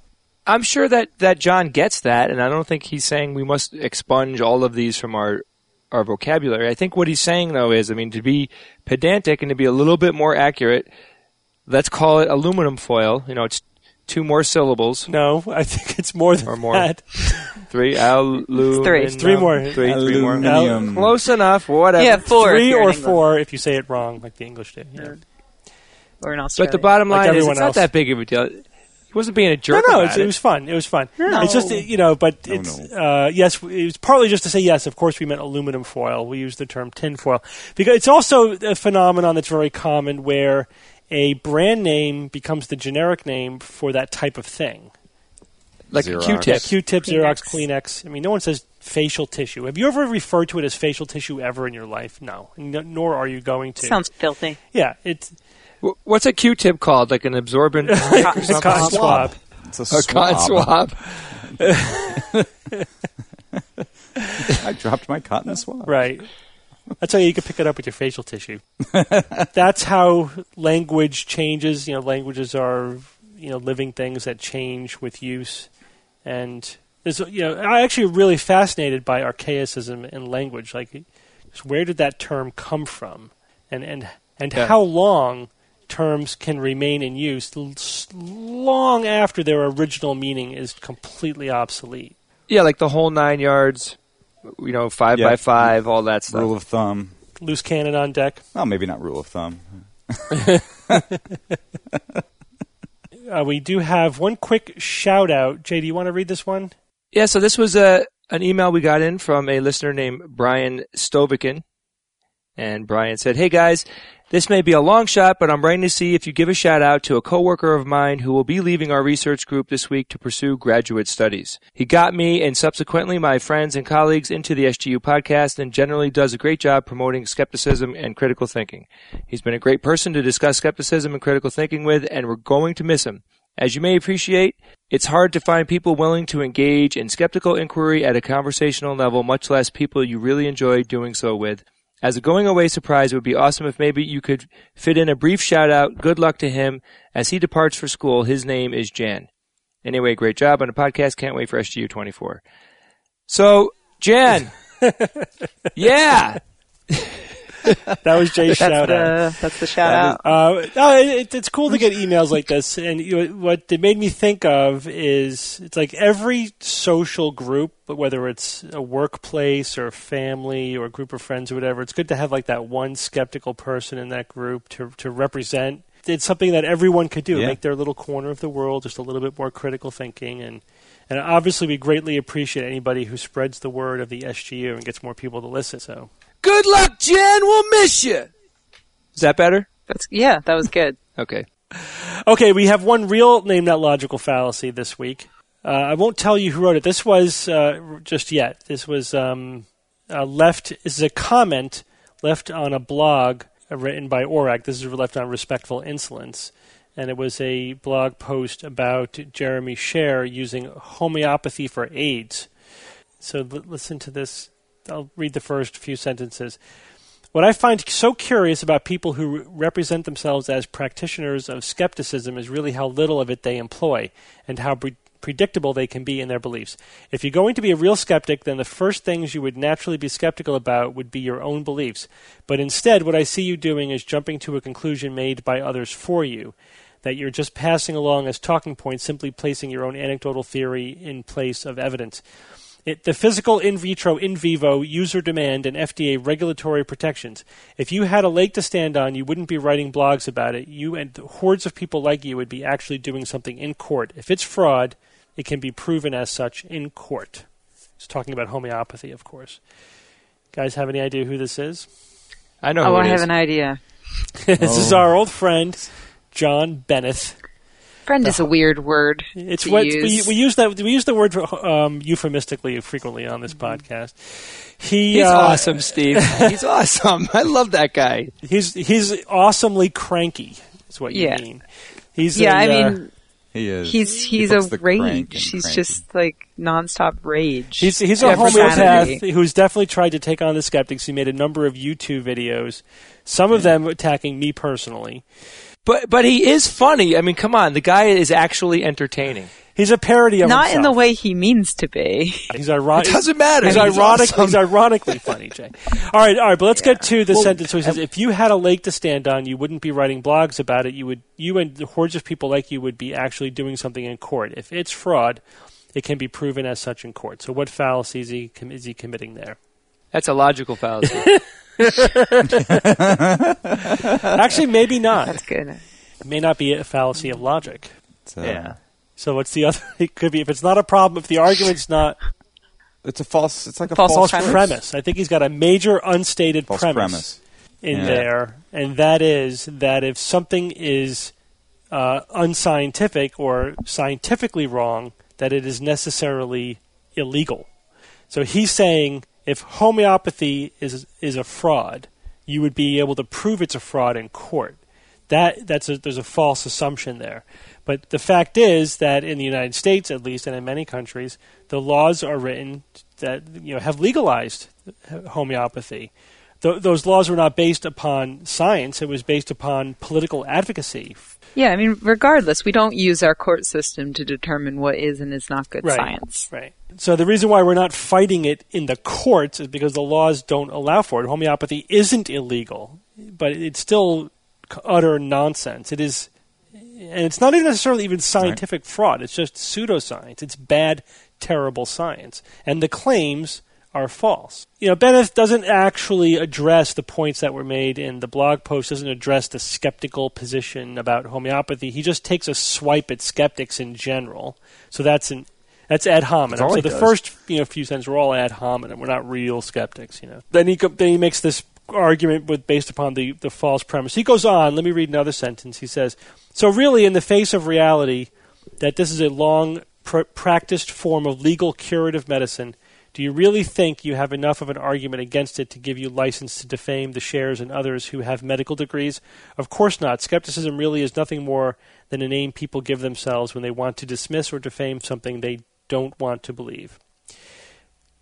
I'm sure that, that John gets that, and I don't think he's saying we must expunge all of these from our our vocabulary. I think what he's saying though is, I mean, to be pedantic and to be a little bit more accurate, let's call it aluminum foil. You know, it's two more syllables. No, I think it's more than Or more. that. Three aluminum. three. Three more. Three, three more. Aluminium. Close enough. Whatever. Yeah, four. Three or four if you say it wrong, like the English do. Yeah. Or in Australia. But the bottom Like line is, everyone it's not that big of a deal. He wasn't being a jerk no, about it's, it. it was fun. It was fun. No. It's just you know, but No, it's Uh, yes. It was partly just to say yes. Of course, we meant aluminum foil. We use the term tin foil because it's also a phenomenon that's very common where a brand name becomes the generic name for that type of thing. like Xerox. a Q-tip. Q-tip, Xerox, Kleenex. Kleenex. I mean, no one says facial tissue. Have you ever referred to it as facial tissue ever in your life? No, N- nor are you going to. Sounds filthy. yeah, it's Wh- What's a Q-tip called? Like an absorbent Cotton cotton swab. swab. It's a swab. a cotton swab. swab. I dropped my cotton swab. Right. That's how you can pick it up with your facial tissue. That's how language changes. You know, languages are you know living things that change with use, and there's you know I actually really fascinated by archaicism in language. Like, where did that term come from, and and and Yeah. how long terms can remain in use long after their original meaning is completely obsolete. Yeah, like the whole nine yards. You know, five Yeah. by five, all that stuff. Rule of thumb. Loose cannon on deck. Well, maybe not rule of thumb. Uh, we do have one quick shout out. Jay, do you want to read this one? Yeah, so this was a an email we got in from a listener named Brian Stovikin. And Brian said, Hey guys, this may be a long shot, but I'm writing to see if you give a shout out to a coworker of mine who will be leaving our research group this week to pursue graduate studies. He got me and subsequently my friends and colleagues into the SGU podcast and generally does a great job promoting skepticism and critical thinking. He's been a great person to discuss skepticism and critical thinking with, and we're going to miss him. As you may appreciate, it's hard to find people willing to engage in skeptical inquiry at a conversational level, much less people you really enjoy doing so with. As a going away surprise, it would be awesome if maybe you could fit in a brief shout out. Good luck to him as he departs for school. His name is Jan. Anyway, great job on the podcast. Can't wait for SGU 24. So, Jan. yeah. That was Jay's That's shout out. that's the shout out. Uh, no, it, it's cool to get emails like this, and you know, what it made me think of is it's like every social group, whether it's a workplace or family or a group of friends or whatever, it's good to have like that one skeptical person in that group to to represent. It's something that everyone could do, Yeah. make their little corner of the world just a little bit more critical thinking, and and obviously we greatly appreciate anybody who spreads the word of the SGU and gets more people to listen. So Good luck, Jen. We'll miss you. Is that better? That's yeah, that was good. Okay. Okay, we have one real name not logical fallacy this week. Uh, I won't tell you who wrote it. This was uh, just yet. This was um, uh, left. This is a comment left on a blog uh, written by Orac. This is left on Respectful Insolence, and it was a blog post about Jeremy Sherr using homeopathy for AIDS. So l- listen to this. I'll read the first few sentences. What I find so curious about people who re- represent themselves as practitioners of skepticism is really how little of it they employ and how pre- predictable they can be in their beliefs. If you're going to be a real skeptic, then the first things you would naturally be skeptical about would be your own beliefs. But instead, what I see you doing is jumping to a conclusion made by others for you. That you're just passing along as talking points, simply placing your own anecdotal theory in place of evidence. It, the physical in vitro, in vivo, user demand, and FDA regulatory protections. If you had a leg to stand on, you wouldn't be writing blogs about it. You and hordes of people like you would be actually doing something in court. If it's fraud, it can be proven as such in court. It's talking about homeopathy, of course. Guys, have any idea who this is? I know Oh, who I it have an idea. this is oh. our old friend, John Benneth. Friend is a weird word. It's to what use. we, we use that we use the word um, euphemistically frequently on this podcast. He He's uh, awesome, Steve. He's awesome. I love that guy. He's he's awesomely cranky. Is what you Yeah. mean? He's yeah, a, I uh, mean, He is. he's he's puts a rage. in He's cranky. just like nonstop rage. he's he's a Yeah, homeopath profanity. who's definitely tried to take on the skeptics. He made a number of YouTube videos, some of them attacking me personally. But but he is funny. I mean, come on, the guy is actually entertaining. He's a parody of Not in the way he means to be. He's ironic. It doesn't matter. He's He's ironic. awesome. He's ironically funny, Jay. All right, all right. But let's get to the sentence. So he says, "If you had a lake to stand on, you wouldn't be writing blogs about it. You would, you and the hordes of people like you would be actually doing something in court. If it's fraud, it can be proven as such in court. So, what fallacy is he, com- is he committing there? That's a logical fallacy. Actually, maybe not. That's good. It may not be a fallacy of logic. It's, uh, yeah. So, what's the other? It could be if it's not a problem. If the argument's not It's a false. It's like a False false, false premise. premise. I think he's got a major unstated False premise, premise. in Yeah. there, and that is that if something is uh, unscientific or scientifically wrong, that it is necessarily illegal. So he's saying if homeopathy is is a fraud, you would be able to prove it's a fraud in court. That that's a, there's a false assumption there. But the fact is that in the United States, at least, and in many countries, the laws are written that you know have legalized homeopathy. Th- those laws were not based upon science; it was based upon political advocacy. Yeah, I mean, regardless, we don't use our court system to determine what is and is not good Right. science. Right. So the reason why we're not fighting it in the courts is because the laws don't allow for it. Homeopathy isn't illegal, but it's still utter nonsense. It is, and it's not even necessarily even scientific fraud. It's just pseudoscience. It's bad, terrible science, and the claims are false. You know, Benneth doesn't actually address the points that were made in the blog post. Doesn't address the skeptical position about homeopathy. He just takes a swipe at skeptics in general. So that's an that's ad hominem. all So the does. first you know few sentences were all ad hominem. We're not real skeptics. You know. Then he then he makes this argument with based upon the the false premise. He goes on. Let me read another sentence. He says, "So really, in the face of reality, that this is a long pr- practiced form of legal curative medicine." Do you really think you have enough of an argument against it to give you license to defame the shares and others who have medical degrees? Of course not. Skepticism really is nothing more than a name people give themselves when they want to dismiss or defame something they don't want to believe.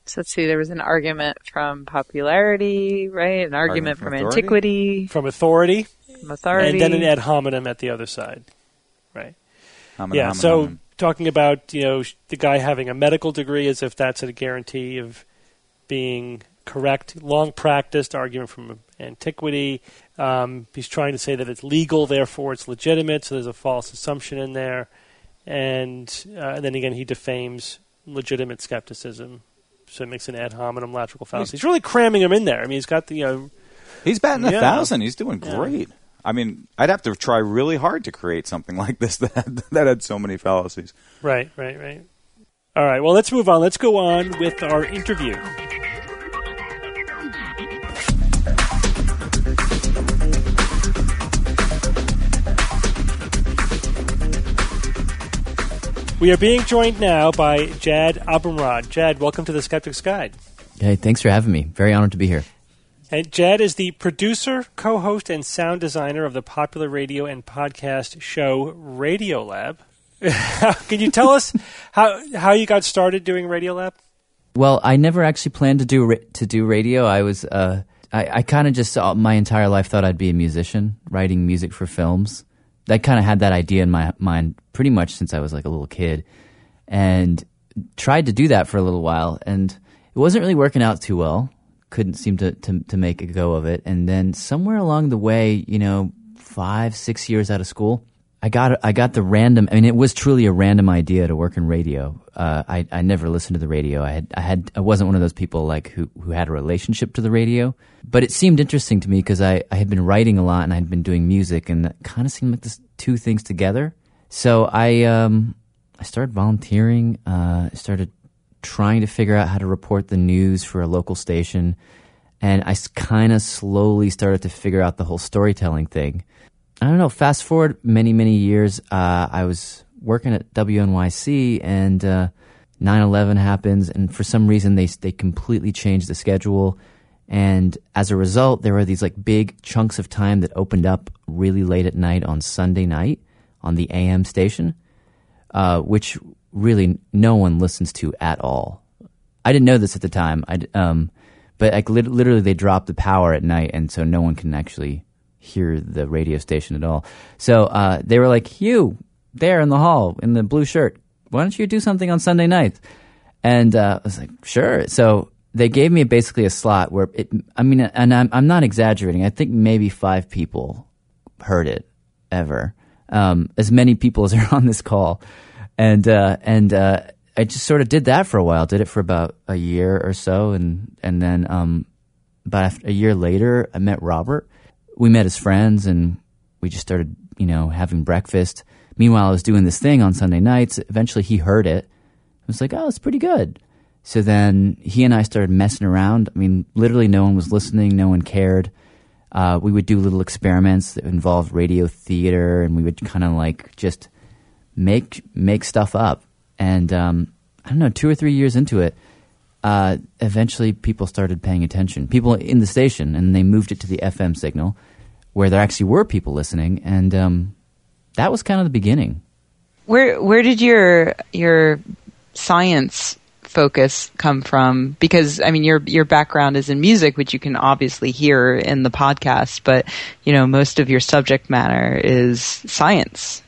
So let's see, there was an argument from popularity, right? An argument, Argument from from, antiquity, From authority, from authority. and then an ad hominem at the other side. Right. Hominem, yeah. hominem, So hominem. Talking about you know the guy having a medical degree as if that's a guarantee of being correct. Long practiced argument from antiquity. Um, he's trying to say that it's legal, therefore it's legitimate. So there's a false assumption in there, and, uh, and then again he defames legitimate skepticism. So it makes an ad hominem logical fallacy. He's really cramming them in there. I mean, he's got the you know He's batting a Yeah. thousand. He's doing Yeah. Great. I mean, I'd have to try really hard to create something like this that had, that had so many fallacies. Right, right, right. All right, well, let's move on. Let's go on with our interview. We are being joined now by Jad Abumrad. Jad, welcome to the Skeptic's Guide. Hey, thanks for having me. Very honored to be here. And Jad is the producer, co host, and sound designer of the popular radio and podcast show Radiolab. Can you tell us how, how you got started doing Radiolab? Well, I never actually planned to do to do radio. I was uh, I, I kind of just uh, my entire life thought I'd be a musician, writing music for films. I kind of had that idea in my mind pretty much since I was like a little kid, and tried to do that for a little while, and it wasn't really working out too well. Couldn't seem to, to to make a go of it, and then somewhere along the way, you know, five six years out of school, I got I got the random. I mean, it was truly a random idea to work in radio. Uh, I I never listened to the radio. I had I had I wasn't one of those people like who who had a relationship to the radio. But it seemed interesting to me because I I had been writing a lot and I had been doing music, and that kind of seemed like this two things together. So I um I started volunteering. Uh, I started trying to figure out how to report the news for a local station, and I kind of slowly started to figure out the whole storytelling thing. I don't know. Fast forward many, many years, uh, I was working at WNYC, and uh, 9/11 happens, and for some reason they they completely changed the schedule, and as a result, there were these like big chunks of time that opened up really late at night on Sunday night on the AM station, uh, which really no one listens to at all. I didn't know this at the time. I um, but like lit- literally they drop the power at night, and so no one can actually hear the radio station at all. So uh, they were like, "You there in the hall in the blue shirt, why don't you do something on Sunday nights? And uh, I was like, sure. So they gave me basically a slot where it, I mean, and I'm, I'm not exaggerating. I think maybe five people heard it ever. Um, as many people as are on this call. And, uh, and, uh, I just sort of did that for a while, did it for about a year or so. And, and then, um, about a year later, I met Robert. We met as friends and we just started, you know, having breakfast. Meanwhile, I was doing this thing on Sunday nights. Eventually, he heard it. I was like, oh, it's pretty good. So then he and I started messing around. I mean, literally, no one was listening, no one cared. Uh, we would do little experiments that involved radio theater, and we would kind of like just make make stuff up. And um, I don't know, two or three years into it, uh, eventually people started paying attention. People in the station, and they moved it to the FM signal, where there actually were people listening, and um, that was kind of the beginning. Where where did your your science focus come from? Because I mean, your your background is in music, which you can obviously hear in the podcast, but you know, most of your subject matter is science.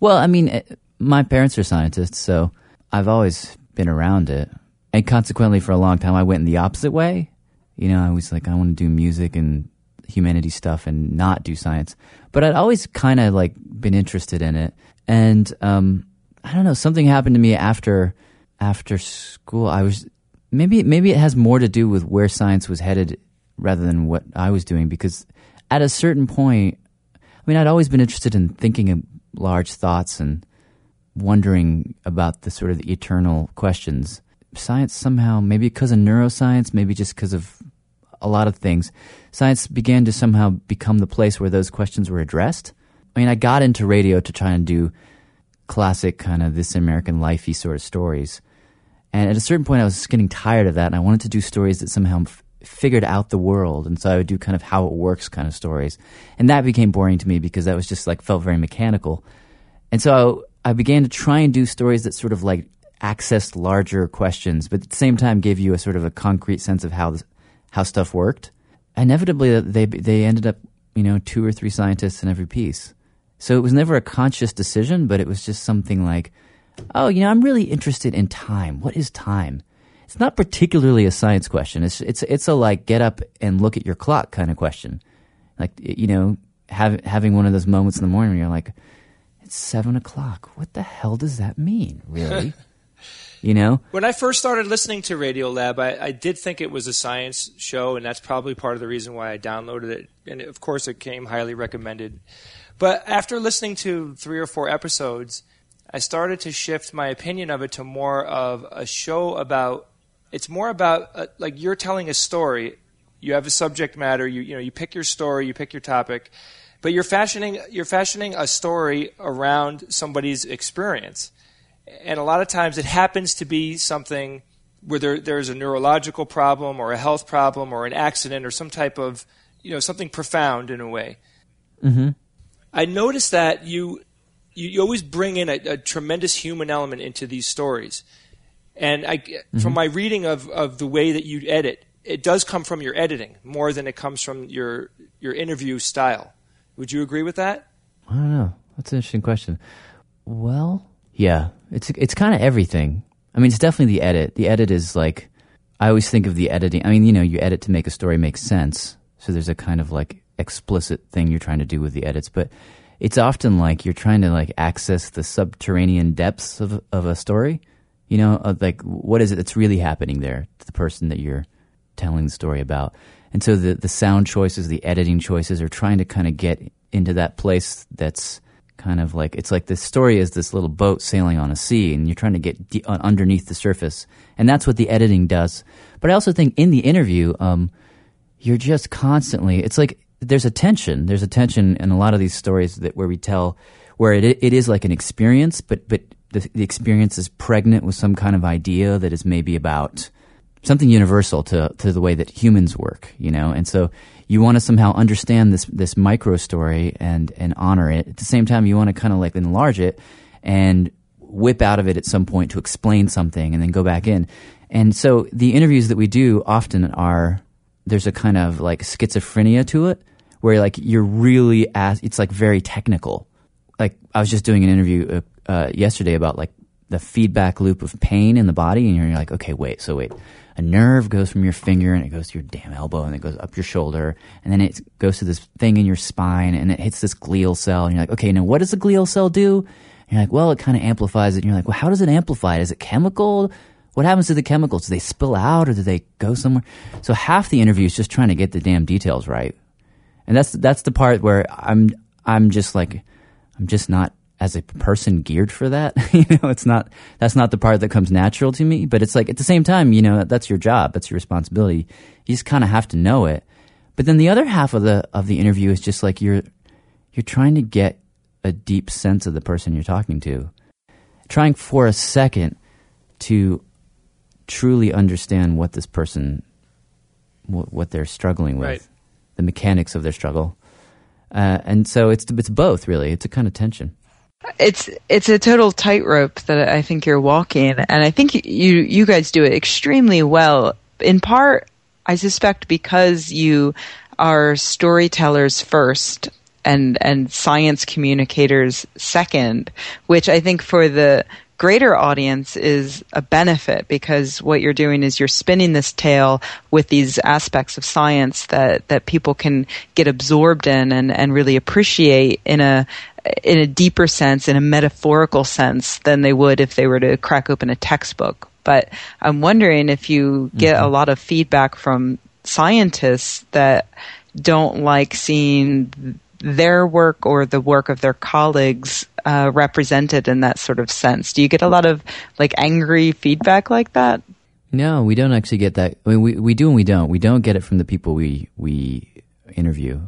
Well, I mean, eh, my parents are scientists, so I've always been around it, and consequently, for a long time, I went in the opposite way. You know, I was like, I want to do music and humanity stuff and not do science, but I'd always kind of like been interested in it, and um, I don't know, something happened to me after after school. I was maybe maybe it has more to do with where science was headed rather than what I was doing because at a certain point, I mean, I'd always been interested in thinking large thoughts and wondering about the sort of the eternal questions. Science somehow, maybe because of neuroscience, maybe just because of a lot of things, science began to somehow become the place where those questions were addressed. I mean, I got into radio to try and do classic kind of this American lifey sort of stories. And at a certain point, I was getting tired of that, and I wanted to do stories that somehow figured out the world. And so I would do kind of how it works kind of stories. And that became boring to me because that was just like felt very mechanical. And so I, began to try and do stories that sort of like accessed larger questions, but at the same time gave you a sort of a concrete sense of how this, how stuff worked. Inevitably, uh, they they ended up you know two or three scientists in every piece. So it was never a conscious decision, but it was just something like oh, you know, I'm really interested in time. What is time? It's not particularly a science question. It's it's it's a like get up and look at your clock kind of question. Like you know, have, having one of those moments in the morning where you're like, it's seven o'clock. What the hell does that mean? Really? you know. When I first started listening to Radiolab, I, I did think it was a science show, and that's probably part of the reason why I downloaded it. And of course, it came highly recommended. But after listening to three or four episodes I started to shift my opinion of it to more of a show about. It's more about uh, like you're telling a story. You have a subject matter. You you know you pick your story. You pick your topic, but you're fashioning you're fashioning a story around somebody's experience, and a lot of times it happens to be something where there, there's a neurological problem or a health problem or an accident or some type of you know something profound in a way. Mm-hmm. I noticed that you you, you always bring in a, a, tremendous human element into these stories. And I, mm-hmm. from my reading of, of the way that you edit, it does come from your editing more than it comes from your your interview style. Would you agree with that? I don't know. That's an interesting question. Well, yeah, it's it's kind of everything. I mean, it's definitely the edit. The edit is like I always think of the editing. I mean, you know, you edit to make a story make sense. So there's a kind of like explicit thing you're trying to do with the edits, but it's often like you're trying to like access the subterranean depths of of a story. You know, like what is it that's really happening there to the person that you're telling the story about. And so the the sound choices, the editing choices are trying to kind of get into that place that's kind of like it's like the story is this little boat sailing on a sea and you're trying to get de- underneath the surface. And that's what the editing does. But I also think in the interview um, you're just constantly it's like there's a tension. There's a tension in a lot of these stories that where we tell where it it is like an experience, but but the, the experience is pregnant with some kind of idea that is maybe about something universal to to the way that humans work, you know. And so you want to somehow understand this this micro story and and honor it. At the same time, you want to kind of like enlarge it and whip out of it at some point to explain something and then go back in. And so the interviews that we do often are there's a kind of like schizophrenia to it where like you're really as it's like very technical. Like I was just doing an interview uh, uh, yesterday about like the feedback loop of pain in the body, and you're like, okay, wait, so wait, a nerve goes from your finger and it goes to your damn elbow and it goes up your shoulder and then it goes to this thing in your spine and it hits this glial cell and you're like, okay, now what does the glial cell do? And you're like, well, it kind of amplifies it. And you're like, well, how does it amplify it? Is it chemical? What happens to the chemicals? Do they spill out or do they go somewhere? So half the interview is just trying to get the damn details right. And that's, that's the part where I'm, I'm just like, I'm just not as a person geared for that. you know, it's not that's not the part that comes natural to me. But it's like at the same time, you know, that's your job, that's your responsibility. You just kind of have to know it. But then the other half of the of the interview is just like you're you're trying to get a deep sense of the person you're talking to, trying for a second to truly understand what this person what, what they're struggling with, Right. the mechanics of their struggle. Uh, and so it's it's both really. It's a kind of tension. It's it's a total tightrope that I think you're walking, and I think you you guys do it extremely well. In part, I suspect because you are storytellers first and and science communicators second, which I think for the greater audience is a benefit because what you're doing is you're spinning this tale with these aspects of science that, that people can get absorbed in and, and really appreciate in a in a deeper sense, in a metaphorical sense, than they would if they were to crack open a textbook. But I'm wondering if you get mm-hmm. a lot of feedback from scientists that don't like seeing their work or the work of their colleagues uh, represented in that sort of sense. Do you get a lot of like angry feedback like that? No, we don't actually get that. I mean, we we do and we don't. We don't get it from the people we we interview.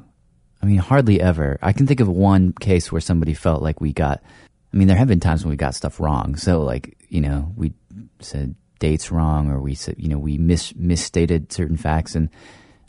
I mean, hardly ever. I can think of one case where somebody felt like we got. I mean, there have been times when we got stuff wrong. So, like, you know, we said dates wrong, or we said, you know, we mis misstated certain facts, and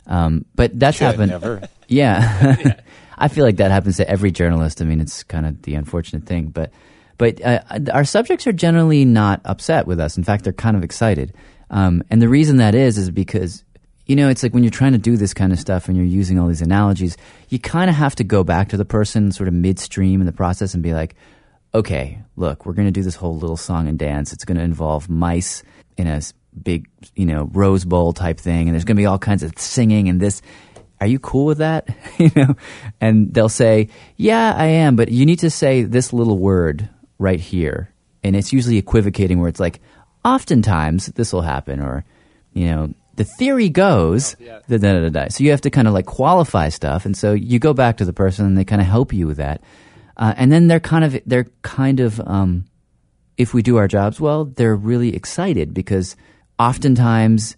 um, but that's Should happened. never. Yeah. I feel like that happens to every journalist. I mean, it's kind of the unfortunate thing, but but uh, our subjects are generally not upset with us. In fact, they're kind of excited. Um, and the reason that is is because you know it's like when you're trying to do this kind of stuff and you're using all these analogies, you kind of have to go back to the person sort of midstream in the process and be like, okay, look, we're going to do this whole little song and dance. It's going to involve mice in a big, you know, Rose Bowl type thing, and there's going to be all kinds of singing and this. Are you cool with that? you know, and they'll say, "Yeah, I am," but you need to say this little word right here, and it's usually equivocating where it's like, "Oftentimes this will happen," or, you know, the theory goes, da, da, da, da, da. So you have to kind of like qualify stuff, and so you go back to the person, and they kind of help you with that, uh, and then they're kind of they're kind of um, if we do our jobs well, they're really excited because oftentimes,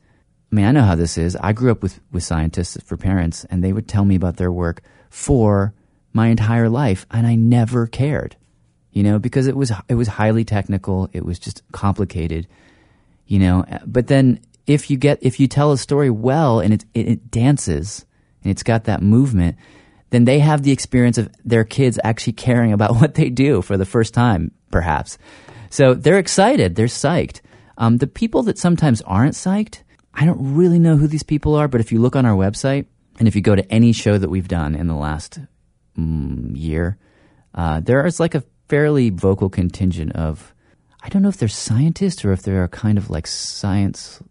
I mean, I know how this is. I grew up with, with scientists for parents, and they would tell me about their work for my entire life, and I never cared, you know, because it was it was highly technical. It was just complicated, you know. But then if you get if you tell a story well and it it, it dances and it's got that movement, then they have the experience of their kids actually caring about what they do for the first time, perhaps. So they're excited, they're psyched. Um, the people that sometimes aren't psyched, I don't really know who these people are, but if you look on our website and if you go to any show that we've done in the last mm, year, uh, there is like a fairly vocal contingent of, I don't know if they're scientists or if they're kind of like science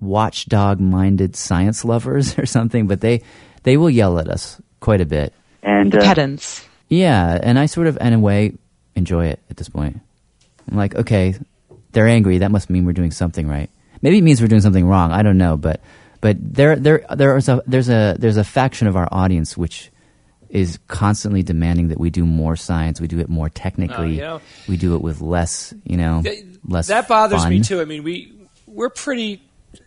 watchdog minded science lovers or something, but they, they will yell at us quite a bit. And uh, pedants. Yeah, and I sort of, in a way, enjoy it at this point. I'm like, okay, they're angry. That must mean we're doing something right. Maybe it means we're doing something wrong. I don't know, but but there there there is a there's a there's a faction of our audience which is constantly demanding that we do more science. We do it more technically. Oh, you know- we do it with less, you know, Th- less. that bothers me too. I mean, we we're pretty.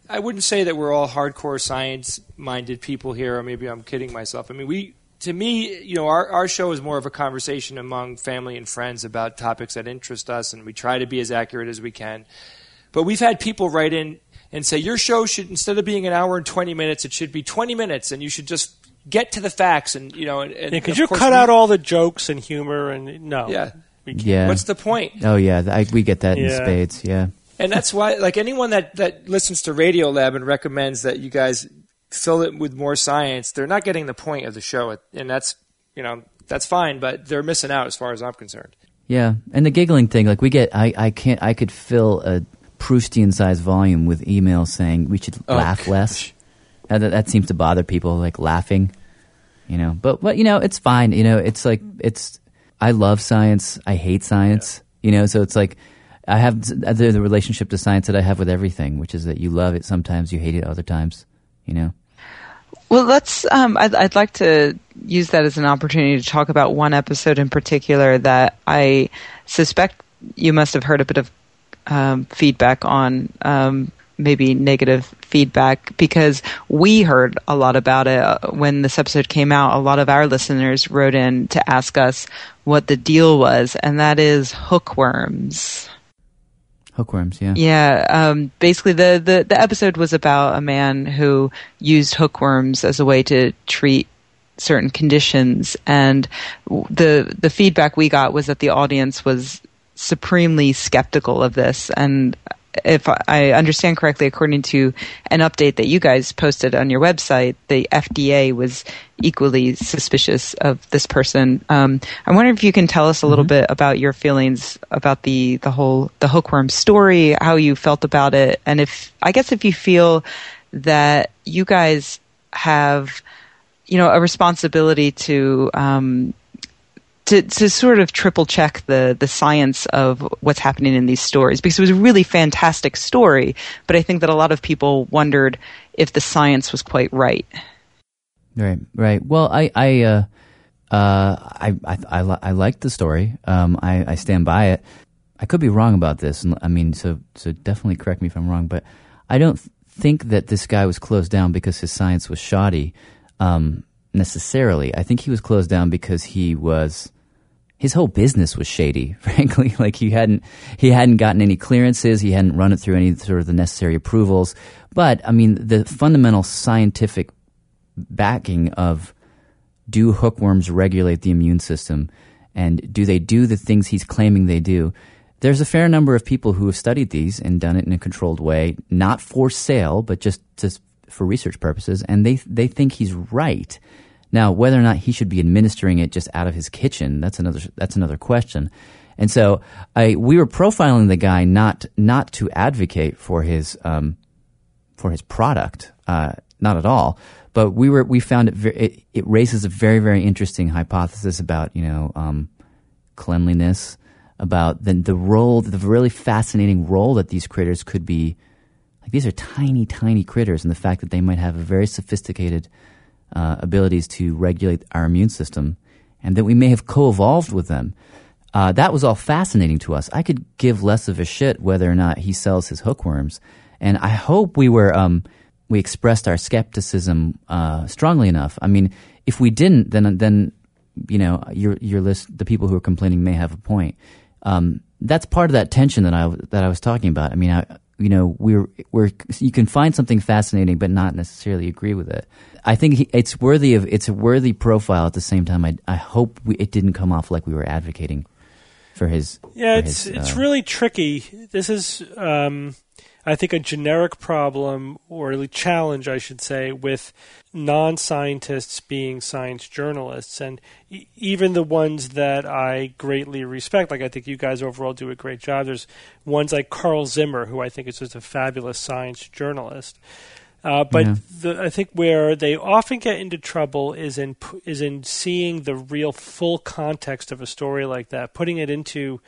I wouldn't say that we're all hardcore science-minded people here, or maybe I'm kidding myself. I mean, we to me, you know, our our show is more of a conversation among family and friends about topics that interest us, and we try to be as accurate as we can. But we've had people write in and say your show should instead of being an hour and 20 minutes, it should be 20 minutes, and you should just get to the facts. And you know, and, and Yeah, could you cut we- out all the jokes and humor and no? Yeah. Yeah. What's the point? Oh yeah, I, we get that in spades. Yeah. and that's why like anyone that that listens to Radiolab and recommends that you guys fill it with more science they're not getting the point of the show and that's you know that's fine but they're missing out as far as i'm concerned Yeah, and the giggling thing, like we get, I, I can't, I could fill a Proustian sized volume with emails saying we should Oh, laugh less. That, that seems to bother people, like laughing, you know. But but you know, it's fine. You know, it's like it's. I love science. I hate science. You know, so it's like I have the, the relationship to science that I have with everything, which is that you love it sometimes, you hate it other times. You know. Well, let's. Um, I'd, I'd like to use that as an opportunity to talk about one episode in particular that I suspect you must have heard a bit of um, feedback on, um, maybe negative feedback, because we heard a lot about it uh, when this episode came out. A lot of our listeners wrote in to ask us what the deal was, and that is hookworms. Hookworms, yeah. Yeah, um, basically the, the, the episode was about a man who used hookworms as a way to treat certain conditions, and the the feedback we got was that the audience was supremely skeptical of this, and if I understand correctly, according to an update that you guys posted on your website, the FDA was equally suspicious of this person. Um, I wonder if you can tell us a little bit about your feelings about the the whole the hookworm story, how you felt about it, and if I guess if you feel that you guys have, you know, a responsibility to. Um, to, to sort of triple check the, the science of what's happening in these stories because it was a really fantastic story, but I think that a lot of people wondered if the science was quite right. Right, right. Well, I, I, uh, uh, I, I, I, li- I like the story. Um, I, I stand by it. I could be wrong about this. I mean, so, so definitely correct me if I'm wrong. But I don't think that this guy was closed down because his science was shoddy, um, necessarily. I think he was closed down because he was his whole business was shady, frankly. Like he hadn't he hadn't gotten any clearances, he hadn't run it through any sort of the necessary approvals. But I mean, the fundamental scientific backing of do hookworms regulate the immune system and do they do the things he's claiming they do? There's a fair number of people who have studied these and done it in a controlled way, not for sale, but just, just for research purposes, and they they think he's right. Now, whether or not he should be administering it just out of his kitchen, that's another that's another question. And so, I we were profiling the guy not not to advocate for his um, for his product, uh, not at all. But we were we found it, ver- it it raises a very very interesting hypothesis about you know um, cleanliness, about the the role, the really fascinating role that these critters could be. Like these are tiny tiny critters, and the fact that they might have a very sophisticated uh, abilities to regulate our immune system, and that we may have co-evolved with them. Uh, that was all fascinating to us. I could give less of a shit whether or not he sells his hookworms, and I hope we were um, we expressed our skepticism uh, strongly enough. I mean, if we didn't, then then you know your your list, the people who are complaining may have a point. Um, that's part of that tension that I that I was talking about. I mean, I, you know, we're we're you can find something fascinating, but not necessarily agree with it. I think he, it's worthy of it's a worthy profile. At the same time, I I hope we, it didn't come off like we were advocating for his. Yeah, for it's his, it's uh, really tricky. This is, um, I think, a generic problem or a challenge, I should say, with non-scientists being science journalists, and e- even the ones that I greatly respect. Like I think you guys overall do a great job. There's ones like Carl Zimmer, who I think is just a fabulous science journalist. Uh, but Yeah. the, I think where they often get into trouble is in is in seeing the real full context of a story like that, putting it into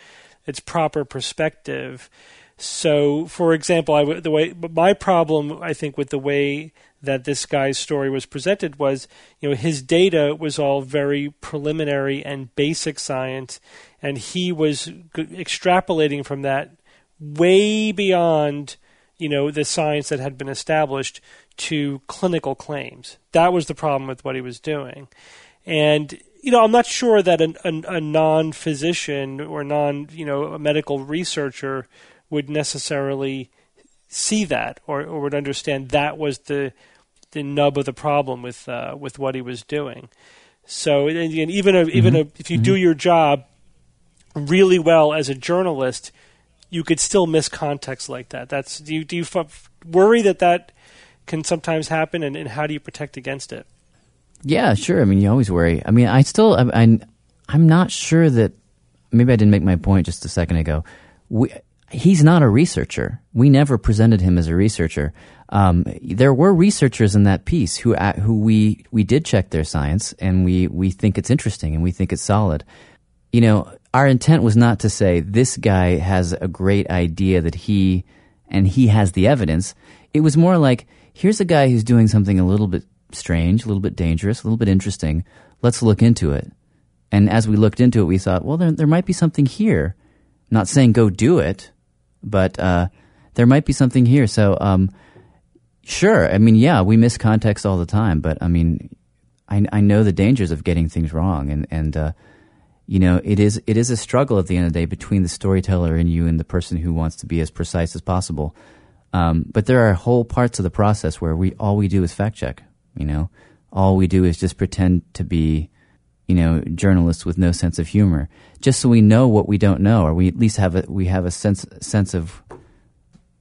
its proper perspective. So, for example, I the way my problem I think with the way that this guy's story was presented was, you know, his data was all very preliminary and basic science, and he was extrapolating from that way beyond you know the science that had been established to clinical claims. That was the problem with what he was doing, and you know I'm not sure that an, an, a non-physician or non you know a medical researcher would necessarily see that or, or would understand that was the the nub of the problem with uh, with what he was doing. So and, and even a, even a, if you do your job really well as a journalist, you could still miss context like that. That's do you do you f- worry that that can sometimes happen, and, and how do you protect against it? Yeah, sure. I mean, you always worry. I mean, I still, I, I'm, I'm not sure that maybe I didn't make my point just a second ago. We, he's not a researcher. We never presented him as a researcher. Um, there were researchers in that piece who uh, who we we did check their science and we we think it's interesting and we think it's solid. You know, our intent was not to say this guy has a great idea that he and he has the evidence. It was more like here's a guy who's doing something a little bit strange, a little bit dangerous, a little bit interesting. Let's look into it. And as we looked into it, we thought, well, there, there might be something here. not saying go do it, but uh, there might be something here. So, um, sure. I mean, yeah, we miss context all the time, but I mean, I, I know the dangers of getting things wrong, and and uh, you know, it is it is a struggle at the end of the day between the storyteller and you and the person who wants to be as precise as possible. Um, but there are whole parts of the process where we all we do is fact check. You know, all we do is just pretend to be you know, journalists with no sense of humor, just so we know what we don't know, or we at least have a we have a sense sense of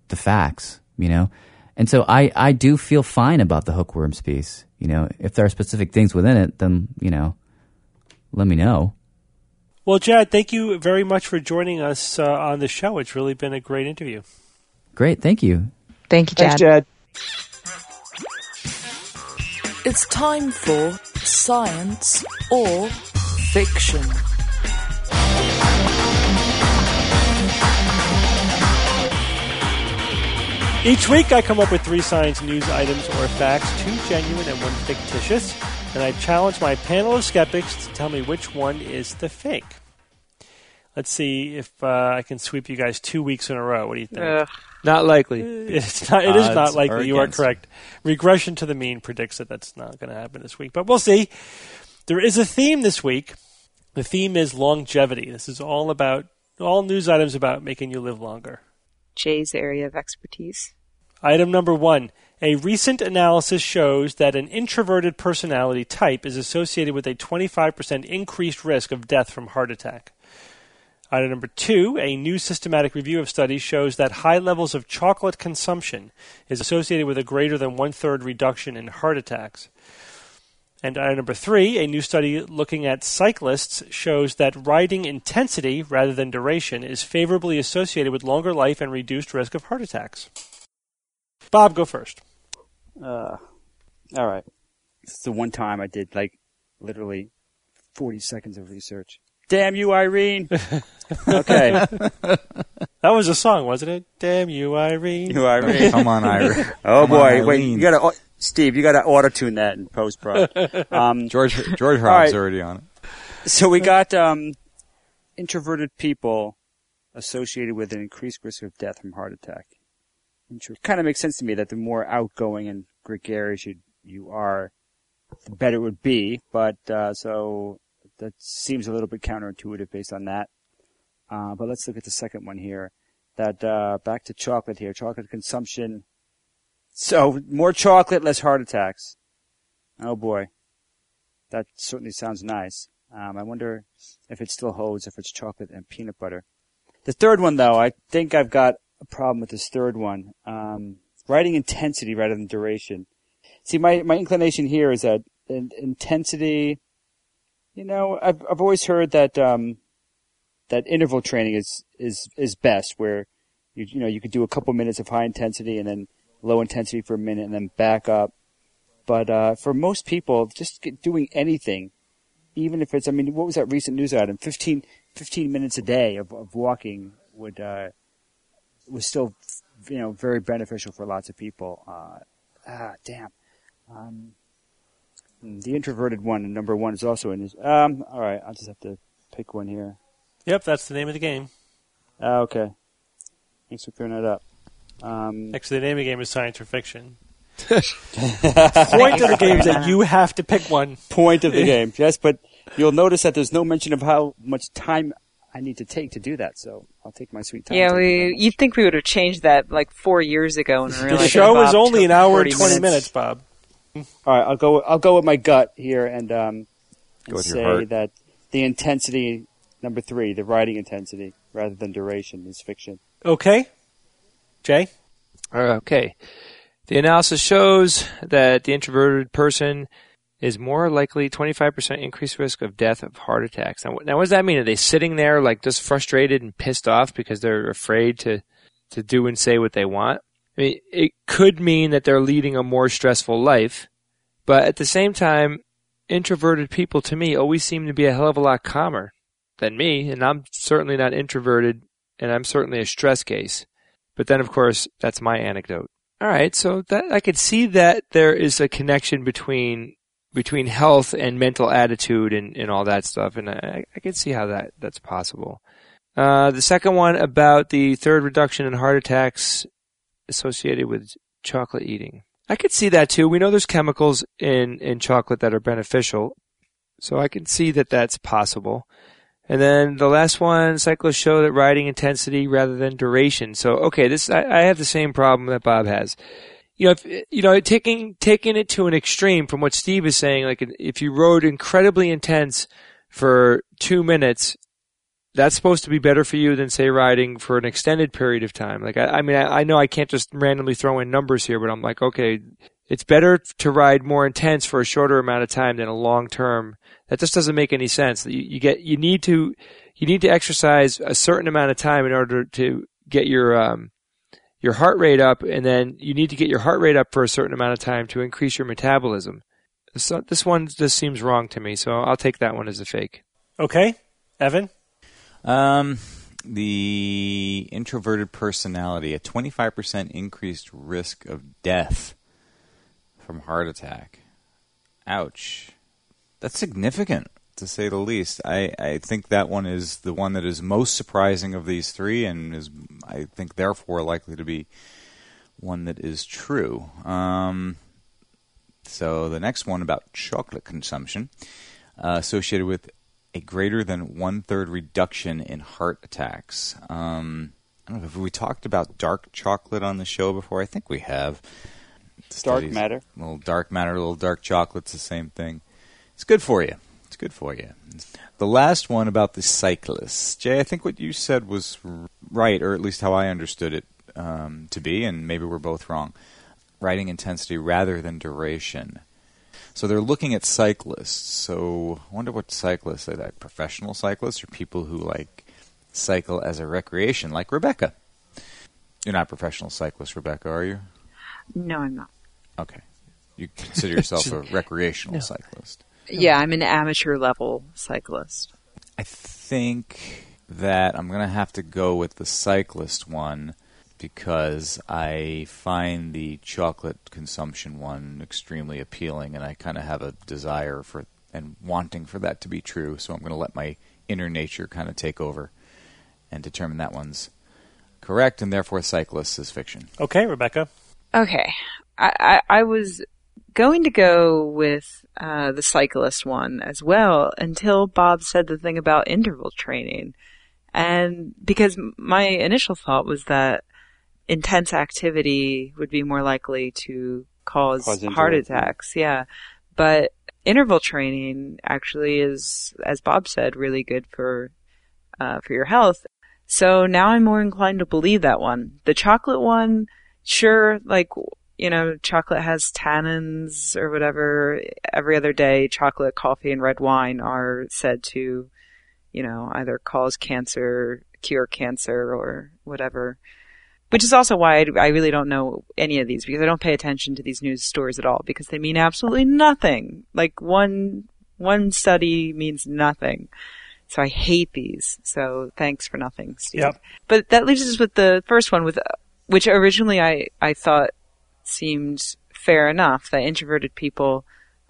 the facts, you know. And so I I do feel fine about the hookworms piece. You know, if there are specific things within it, then you know, let me know. Well, Jad, thank you very much for joining us uh, on the show. It's really been a great interview. Great, thank you. Thank you, Jad. Thanks, Jad. It's time for science or fiction. Each week, I come up with three science news items or facts, two genuine and one fictitious, and I challenge my panel of skeptics to tell me which one is the fake. Let's see if uh, I can sweep you guys two weeks in a row. What do you think? Ugh. Not likely. It's not. It is Odds not likely. You are correct. Regression to the mean predicts that that's not going to happen this week, but we'll see. There is a theme this week. The theme is longevity. This is all about all news items about making you live longer. Jay's area of expertise. Item number one. A recent analysis shows that an introverted personality type is associated with a 25% increased risk of death from heart attack. Item number two. A new systematic review of studies shows that high levels of chocolate consumption is associated with a greater than one third reduction in heart attacks. And item number three, a new study looking at cyclists shows that riding intensity rather than duration is favorably associated with longer life and reduced risk of heart attacks. Bob, go first. Uh, all right. This is the one time I did like literally 40 seconds of research. Damn you, Irene. okay. That was a song, wasn't it? Damn you, Irene. You, Irene. Come on, Irene. Oh Come on, boy, wait, Irene. you gotta, au- Steve, you gotta auto tune that in post pro. Um, George George All right. Hobbs already on it. so we got um, introverted people associated with an increased risk of death from heart attack. Intro- kind of makes sense to me that the more outgoing and gregarious you you are, the better it would be. But uh, so that seems a little bit counterintuitive based on that. Uh, but let's look at the second one here. That uh, back to chocolate here. Chocolate consumption. So more chocolate, less heart attacks. Oh boy, that certainly sounds nice. Um, I wonder if it still holds if it's chocolate and peanut butter. The third one, though, I think I've got a problem with this third one. Um, writing intensity rather than duration. See, my, my inclination here is that in, intensity, you know, I've, I've always heard that, um, that interval training is, is, is best where you, you know, you could do a couple minutes of high intensity and then low intensity for a minute and then back up. But, uh, for most people, just doing anything, even if it's, I mean, what was that recent news item? 15, 15 minutes a day of, of walking would, uh, was still, you know, very beneficial for lots of people. Uh, ah, damn. Um, the introverted one, number one, is also in this. Um, all right, I'll just have to pick one here. Yep, that's the name of the game. Ah, okay. Thanks for clearing that up. Um, Actually, the name of the game is science or fiction. Point of the game is that you have to pick one. point of the game, yes, but you'll notice that there's no mention of how much time I need to take to do that. So I'll take my sweet time. Yeah, we, you'd think we would have changed that like four years ago and The show that is Bob only an hour and 20 minutes, minutes. Bob. All right, I'll go. I'll go with my gut here and um, and Go with your say that the intensity, number three, the writing intensity rather than duration, is fiction. Okay. Jay? Okay. The analysis shows that the introverted person is more likely 25% increased risk of death of heart attacks. Now, now what does that mean? Are they sitting there like just frustrated and pissed off because they're afraid to, to do and say what they want? I mean, it could mean that they're leading a more stressful life, but at the same time, introverted people to me always seem to be a hell of a lot calmer than me, and I'm certainly not introverted, and I'm certainly a stress case. But then, of course, that's my anecdote. All right, so that I could see that there is a connection between between health and mental attitude and, and all that stuff, and I, I can see how that that's possible. Uh, the second one about the third reduction in heart attacks associated with chocolate eating. I could see that too. We know there's chemicals in, in chocolate that are beneficial, so I can see that that's possible. And then the last one, cyclists show that riding intensity rather than duration. So, okay, this, I, I have the same problem that Bob has. You know, if, you know, taking, taking it to an extreme from what Steve is saying, like if you rode incredibly intense for two minutes, that's supposed to be better for you than say riding for an extended period of time. Like, I, I mean, I, I know I can't just randomly throw in numbers here, but I'm like, okay, it's better to ride more intense for a shorter amount of time than a long term that just doesn't make any sense. You, you get you need to you need to exercise a certain amount of time in order to get your um, your heart rate up, and then you need to get your heart rate up for a certain amount of time to increase your metabolism. So this one just seems wrong to me, so I'll take that one as a fake. Okay, Evan. Um, the introverted personality, a 25% increased risk of death from heart attack. Ouch that's significant to say the least. I, I think that one is the one that is most surprising of these three, and is I think therefore likely to be one that is true. Um, so the next one about chocolate consumption uh, associated with a greater than one third reduction in heart attacks. Um, I don't know if we talked about dark chocolate on the show before. I think we have. Dark matter. A little dark matter, a little dark chocolate's the same thing. It's good for you. It's good for you. The last one about the cyclists, Jay. I think what you said was right, or at least how I understood it um, to be, and maybe we're both wrong. Riding intensity rather than duration. So they're looking at cyclists. So I wonder what cyclists are that? Professional cyclists or people who like cycle as a recreation, like Rebecca. You're not a professional cyclist, Rebecca, are you? No, I'm not. Okay. You consider yourself a recreational no. cyclist. Yeah, I'm an amateur level cyclist. I think that I'm going to have to go with the cyclist one because I find the chocolate consumption one extremely appealing and I kind of have a desire for and wanting for that to be true. So I'm going to let my inner nature kind of take over and determine that one's correct and therefore cyclist is fiction. Okay, Rebecca. Okay. I, I, I was going to go with uh, the cyclist one as well until Bob said the thing about interval training. And because my initial thought was that intense activity would be more likely to cause, cause heart attacks. Yeah. But interval training actually is, as Bob said, really good for, uh, for your health. So now I'm more inclined to believe that one. The chocolate one, sure, like you know, chocolate has tannins or whatever. Every other day, chocolate, coffee, and red wine are said to, you know, either cause cancer, cure cancer, or whatever. Which is also why I, really don't know any of these because I don't pay attention to these news stories at all because they mean absolutely nothing. Like one, one study means nothing. So I hate these. So thanks for nothing, Steve. Yep. But that leaves us with the first one with, which originally I, I thought seemed fair enough that introverted people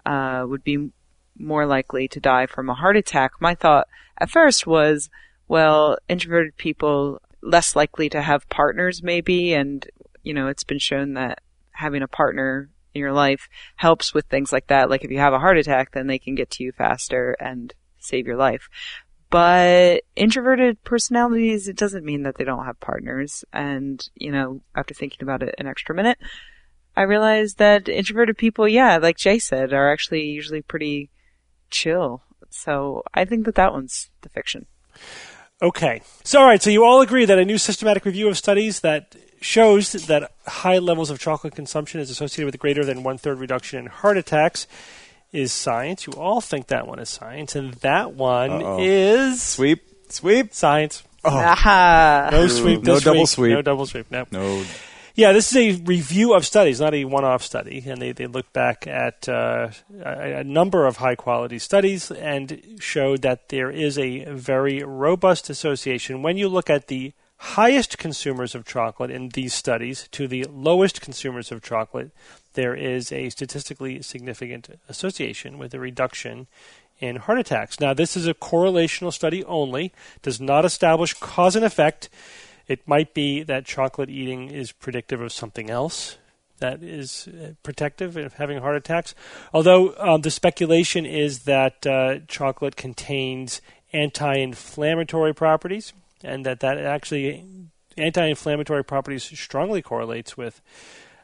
uh, would be more likely to die from a heart attack. My thought at first was, well, introverted people less likely to have partners maybe, and you know, it's been shown that having a partner in your life helps with things like that. Like if you have a heart attack, then they can get to you faster and save your life. But introverted personalities, it doesn't mean that they don't have partners. And, you know, after thinking about it an extra minute, I realized that introverted people, yeah, like Jay said, are actually usually pretty chill. So I think that that one's the fiction. Okay. So, all right. So you all agree that a new systematic review of studies that shows that high levels of chocolate consumption is associated with a greater than one third reduction in heart attacks is science. You all think that one is science, and that one Uh-oh. is Sweep, sweep. science. Oh. Aha. No sweep. no this double sweep. No double sweep. No. No. Yeah, this is a review of studies, not a one-off study, and they, they look back at uh, a, a number of high-quality studies and showed that there is a very robust association when you look at the highest consumers of chocolate in these studies to the lowest consumers of chocolate. There is a statistically significant association with a reduction in heart attacks. Now, this is a correlational study only, does not establish cause and effect. It might be that chocolate eating is predictive of something else that is uh, protective of having heart attacks. Although um, the speculation is that uh, chocolate contains anti-inflammatory properties, and that that actually anti-inflammatory properties strongly correlates with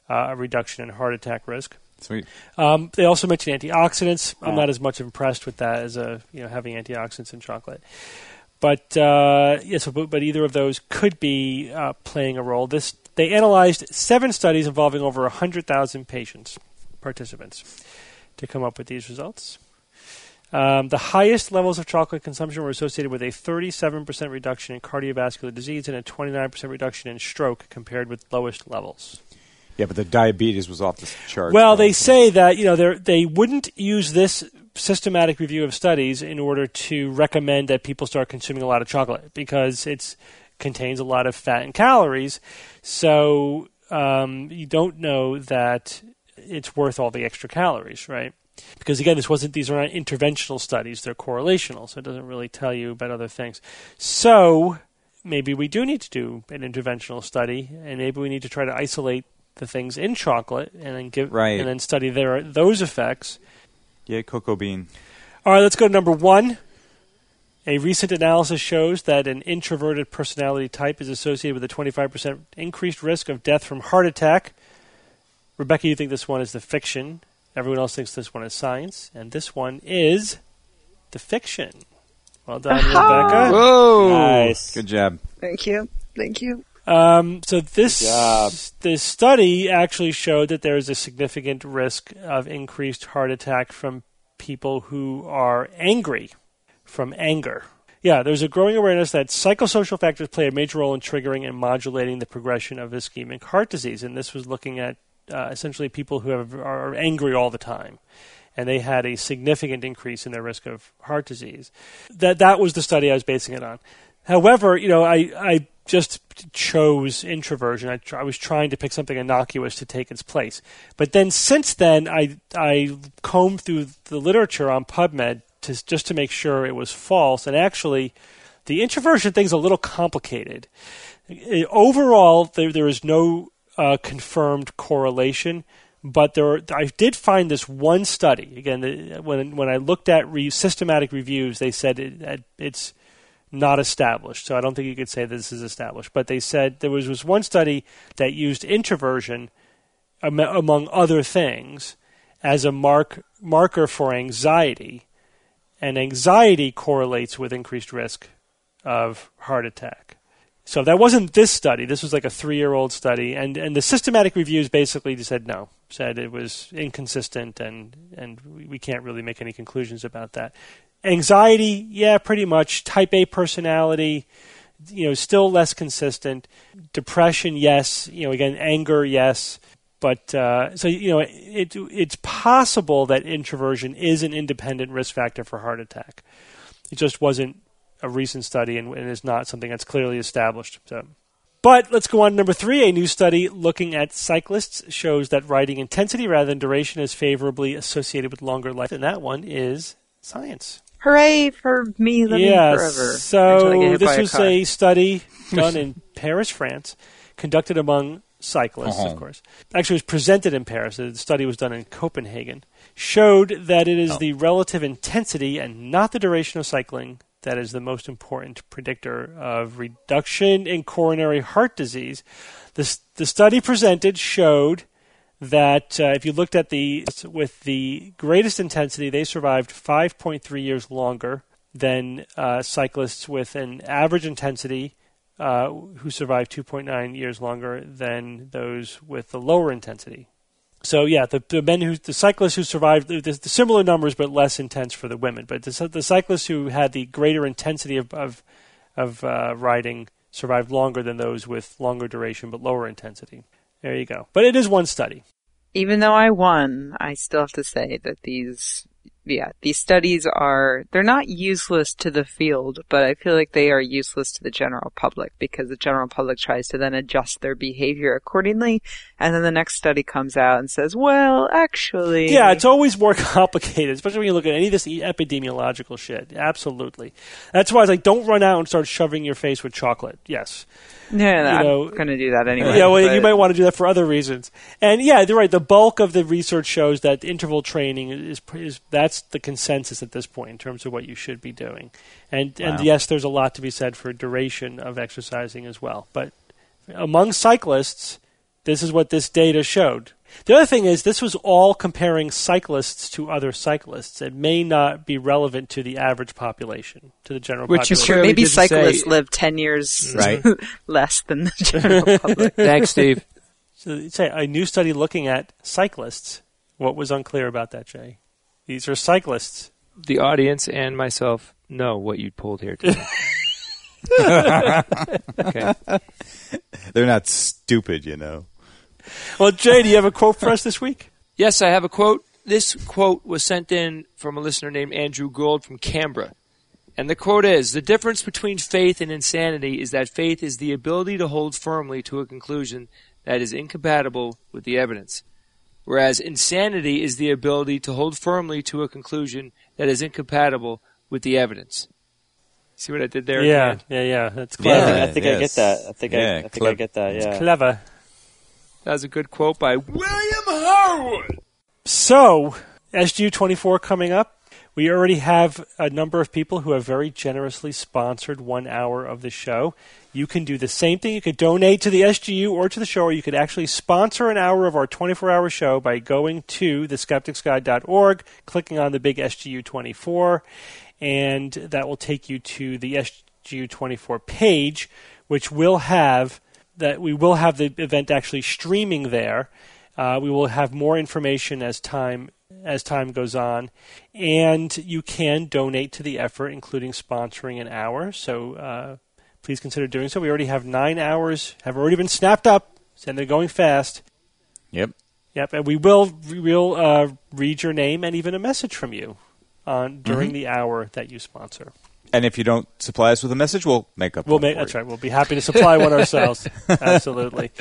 uh, a reduction in heart attack risk. Sweet. Um, they also mention antioxidants. I'm not as much impressed with that as a you know having antioxidants in chocolate. But uh, yes, but, but either of those could be uh, playing a role. This they analyzed seven studies involving over 100,000 patients, participants, to come up with these results. Um, the highest levels of chocolate consumption were associated with a 37% reduction in cardiovascular disease and a 29% reduction in stroke compared with lowest levels. Yeah, but the diabetes was off the chart. Well, they say that you know they they wouldn't use this systematic review of studies in order to recommend that people start consuming a lot of chocolate because it contains a lot of fat and calories. So um, you don't know that it's worth all the extra calories, right? Because again, this wasn't; these are not interventional studies; they're correlational, so it doesn't really tell you about other things. So maybe we do need to do an interventional study, and maybe we need to try to isolate the things in chocolate and then give Right. and then study their those effects. Yeah, cocoa bean. All right, let's go to number one. A recent analysis shows that an introverted personality type is associated with a 25% increased risk of death from heart attack. Rebecca, you think this one is the fiction. Everyone else thinks this one is science. And this one is the fiction. Well done, Rebecca. Whoa! Nice. Good job. Thank you. Thank you. Um, so this this study actually showed that there is a significant risk of increased heart attack from people who are angry, from anger. Yeah, there's a growing awareness that psychosocial factors play a major role in triggering and modulating the progression of ischemic heart disease, and this was looking at uh, essentially people who have, are angry all the time. And they had a significant increase in their risk of heart disease. That that was the study I was basing it on. However, you know, I, I just chose introversion. I, tr- I was trying to pick something innocuous to take its place. But then since then, I, I combed through the literature on PubMed to, just to make sure it was false. And actually, the introversion thing's a little complicated. Overall, there, there is no uh, confirmed correlation. But there, I did find this one study. Again, when when I looked at re- systematic reviews, they said it, it's not established. So I don't think you could say this is established. But they said there was, was one study that used introversion, am- among other things, as a mark marker for anxiety, and anxiety correlates with increased risk of heart attack. So that wasn't this study. This was like a three-year-old study, and and the systematic reviews basically said no, said it was inconsistent, and and we- can't really make any conclusions about that. Anxiety, yeah, pretty much. Type A personality, you know, still less consistent. Depression, yes. You know, again, anger, yes. But uh, so you know, it, it's possible that introversion is an independent risk factor for heart attack. It just wasn't a recent study and, and is not something that's clearly established. So. But let's go on to number three. A new study looking at cyclists shows that riding intensity rather than duration is favorably associated with longer life, and that one is science. Hooray for me living yes. forever. until I get So this was car. a study done in Paris, France, conducted among cyclists, Uh-huh. of course. Actually, it was presented in Paris. The study was done in Copenhagen. Showed that it is Oh. the relative intensity and not the duration of cycling that is the most important predictor of reduction in coronary heart disease. The, the study presented showed that uh, if you looked at the with the greatest intensity, they survived 5.3 years longer than uh, cyclists with an average intensity uh, who survived 2.9 years longer than those with the lower intensity. So yeah, the, the men who the cyclists who survived the, the similar numbers but less intense for the women. But the, the cyclists who had the greater intensity of of, of uh, riding survived longer than those with longer duration but lower intensity. There you go. But it is one study. Even though I won, I still have to say that these yeah, these studies are, they're not useless to the field, but I feel like they are useless to the general public because the general public tries to then adjust their behavior accordingly. And then the next study comes out and says, well, actually. Yeah, it's always more complicated, especially when you look at any of this epidemiological shit. Absolutely. That's why it's like, don't run out and start shoving your face with chocolate. Yes. Yeah, you I'm going to do that anyway. Yeah, well, you might want to do that for other reasons. And yeah, you're right. The bulk of the research shows that interval training is, is that's the consensus at this point in terms of what you should be doing. And and yes, there's a lot to be said for duration of exercising as well. But among cyclists, this is what this data showed. The other thing is, this was all comparing cyclists to other cyclists. It may not be relevant to the average population, to the general public. Which is population. Sure, Clearly maybe didn't say- cyclists live 10 years Right. less than the general public. Thanks, Steve. So it's a, a new study looking at cyclists. What was unclear about that, Jay? These are cyclists. The audience and myself know what you pulled here today. okay. They're not stupid, you know. Well, Jay, do you have a quote for us this week? Yes, I have a quote. This quote was sent in from a listener named Andrew Gould from Canberra. And the quote is The difference between faith and insanity is that faith is the ability to hold firmly to a conclusion that is incompatible with the evidence, whereas insanity is the ability to hold firmly to a conclusion that is incompatible with the evidence. See what I did there? at the yeah, end? yeah, yeah. That's Yeah, I clever. think, I, think I get that. I think I, Yeah, I think clev- I get that. Yeah. Clever. That was a good quote by William Harwood. So, SGU 24 coming up. We already have a number of people who have very generously sponsored one hour of the show. You can do the same thing. You could donate to the SGU or to the show, or you could actually sponsor an hour of our 24 hour show by going to theskepticsguide.org, clicking on the big SGU 24, and that will take you to the SGU 24 page, which will have that we will have the event actually streaming there. Uh, we will have more information as time as time goes on, and you can donate to the effort, including sponsoring an hour. So uh, please consider doing so. We already have nine hours have already been snapped up, and they're going fast. Yep. Yep, and we will we will uh, read your name and even a message from you on during the hour that you sponsor. And if you don't supply us with a message, we'll make up. We'll one make for that's you. right. We'll be happy to supply one ourselves. Absolutely.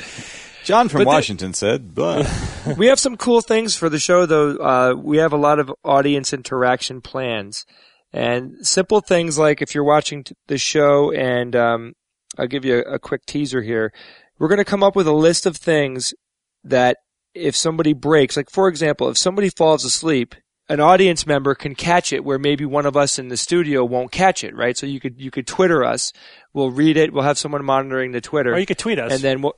John from But the- Washington said, "Blah." we have some cool things for the show, though. Uh, we have a lot of audience interaction plans, and simple things like if you're watching the show, and um, I'll give you a, a quick teaser here. We're going to come up with a list of things that if somebody breaks, like for example, if somebody falls asleep, an audience member can catch it where maybe one of us in the studio won't catch it, right? So you could you could Twitter us. We'll read it. We'll have someone monitoring the Twitter, Or you could tweet us. and then we'll,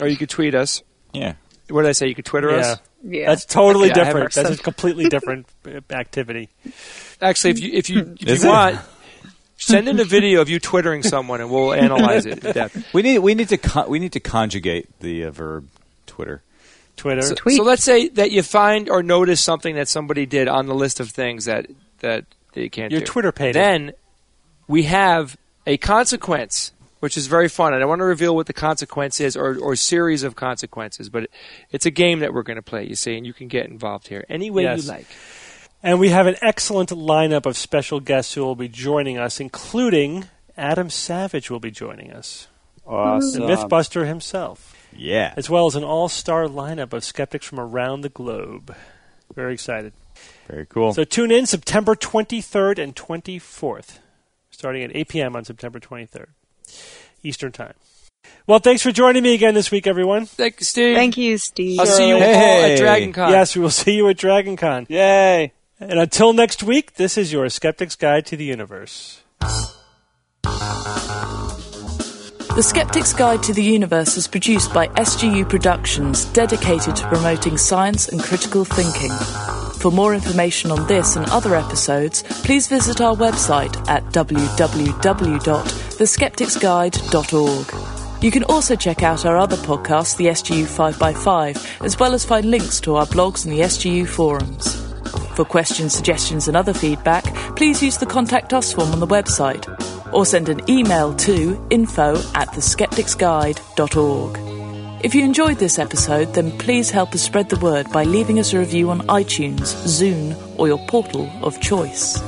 or you could tweet us. yeah. What did I say? You could Twitter yeah. us. Yeah. That's totally Okay, I have different. That's a completely different uh, activity. Actually, if you if you if Is you it? want, send in a video of you twittering someone, and we'll analyze it in depth. We need we need to con- we need to conjugate the uh, verb Twitter. Twitter. So, Tweet. so let's say that you find or notice something that somebody did on the list of things that that they can't Your do. Twitter page. Then we have a consequence, which is very fun. I don't want to reveal what the consequence is or or series of consequences, but it, it's a game that we're going to play. You see, and you can get involved here any way Yes. you like. And we have an excellent lineup of special guests who will be joining us, including Adam Savage will be joining us, the Mythbuster himself, Yeah. as well as an all-star lineup of skeptics from around the globe. Very excited. Very cool. So tune in September 23rd and 24th, starting at 8 p.m. on September 23rd, Eastern Time. Well, thanks for joining me again this week, everyone. Thank you, Steve. Thank you, Steve. I'll see you all at Dragon Con. Yes, we will see you at Dragon Con. Yay. And until next week, this is your Skeptic's Guide to the Universe. The Skeptic's Guide to the Universe is produced by SGU Productions, dedicated to promoting science and critical thinking. For more information on this and other episodes, please visit our website at www.theskepticsguide.org. You can also check out our other podcast, the SGU 5x5, as well as find links to our blogs and the SGU forums. For questions, suggestions, and other feedback, please use the Contact Us form on the website or send an email to info at theskepticsguide.org. If you enjoyed this episode, then please help us spread the word by leaving us a review on iTunes, Zune, or your portal of choice.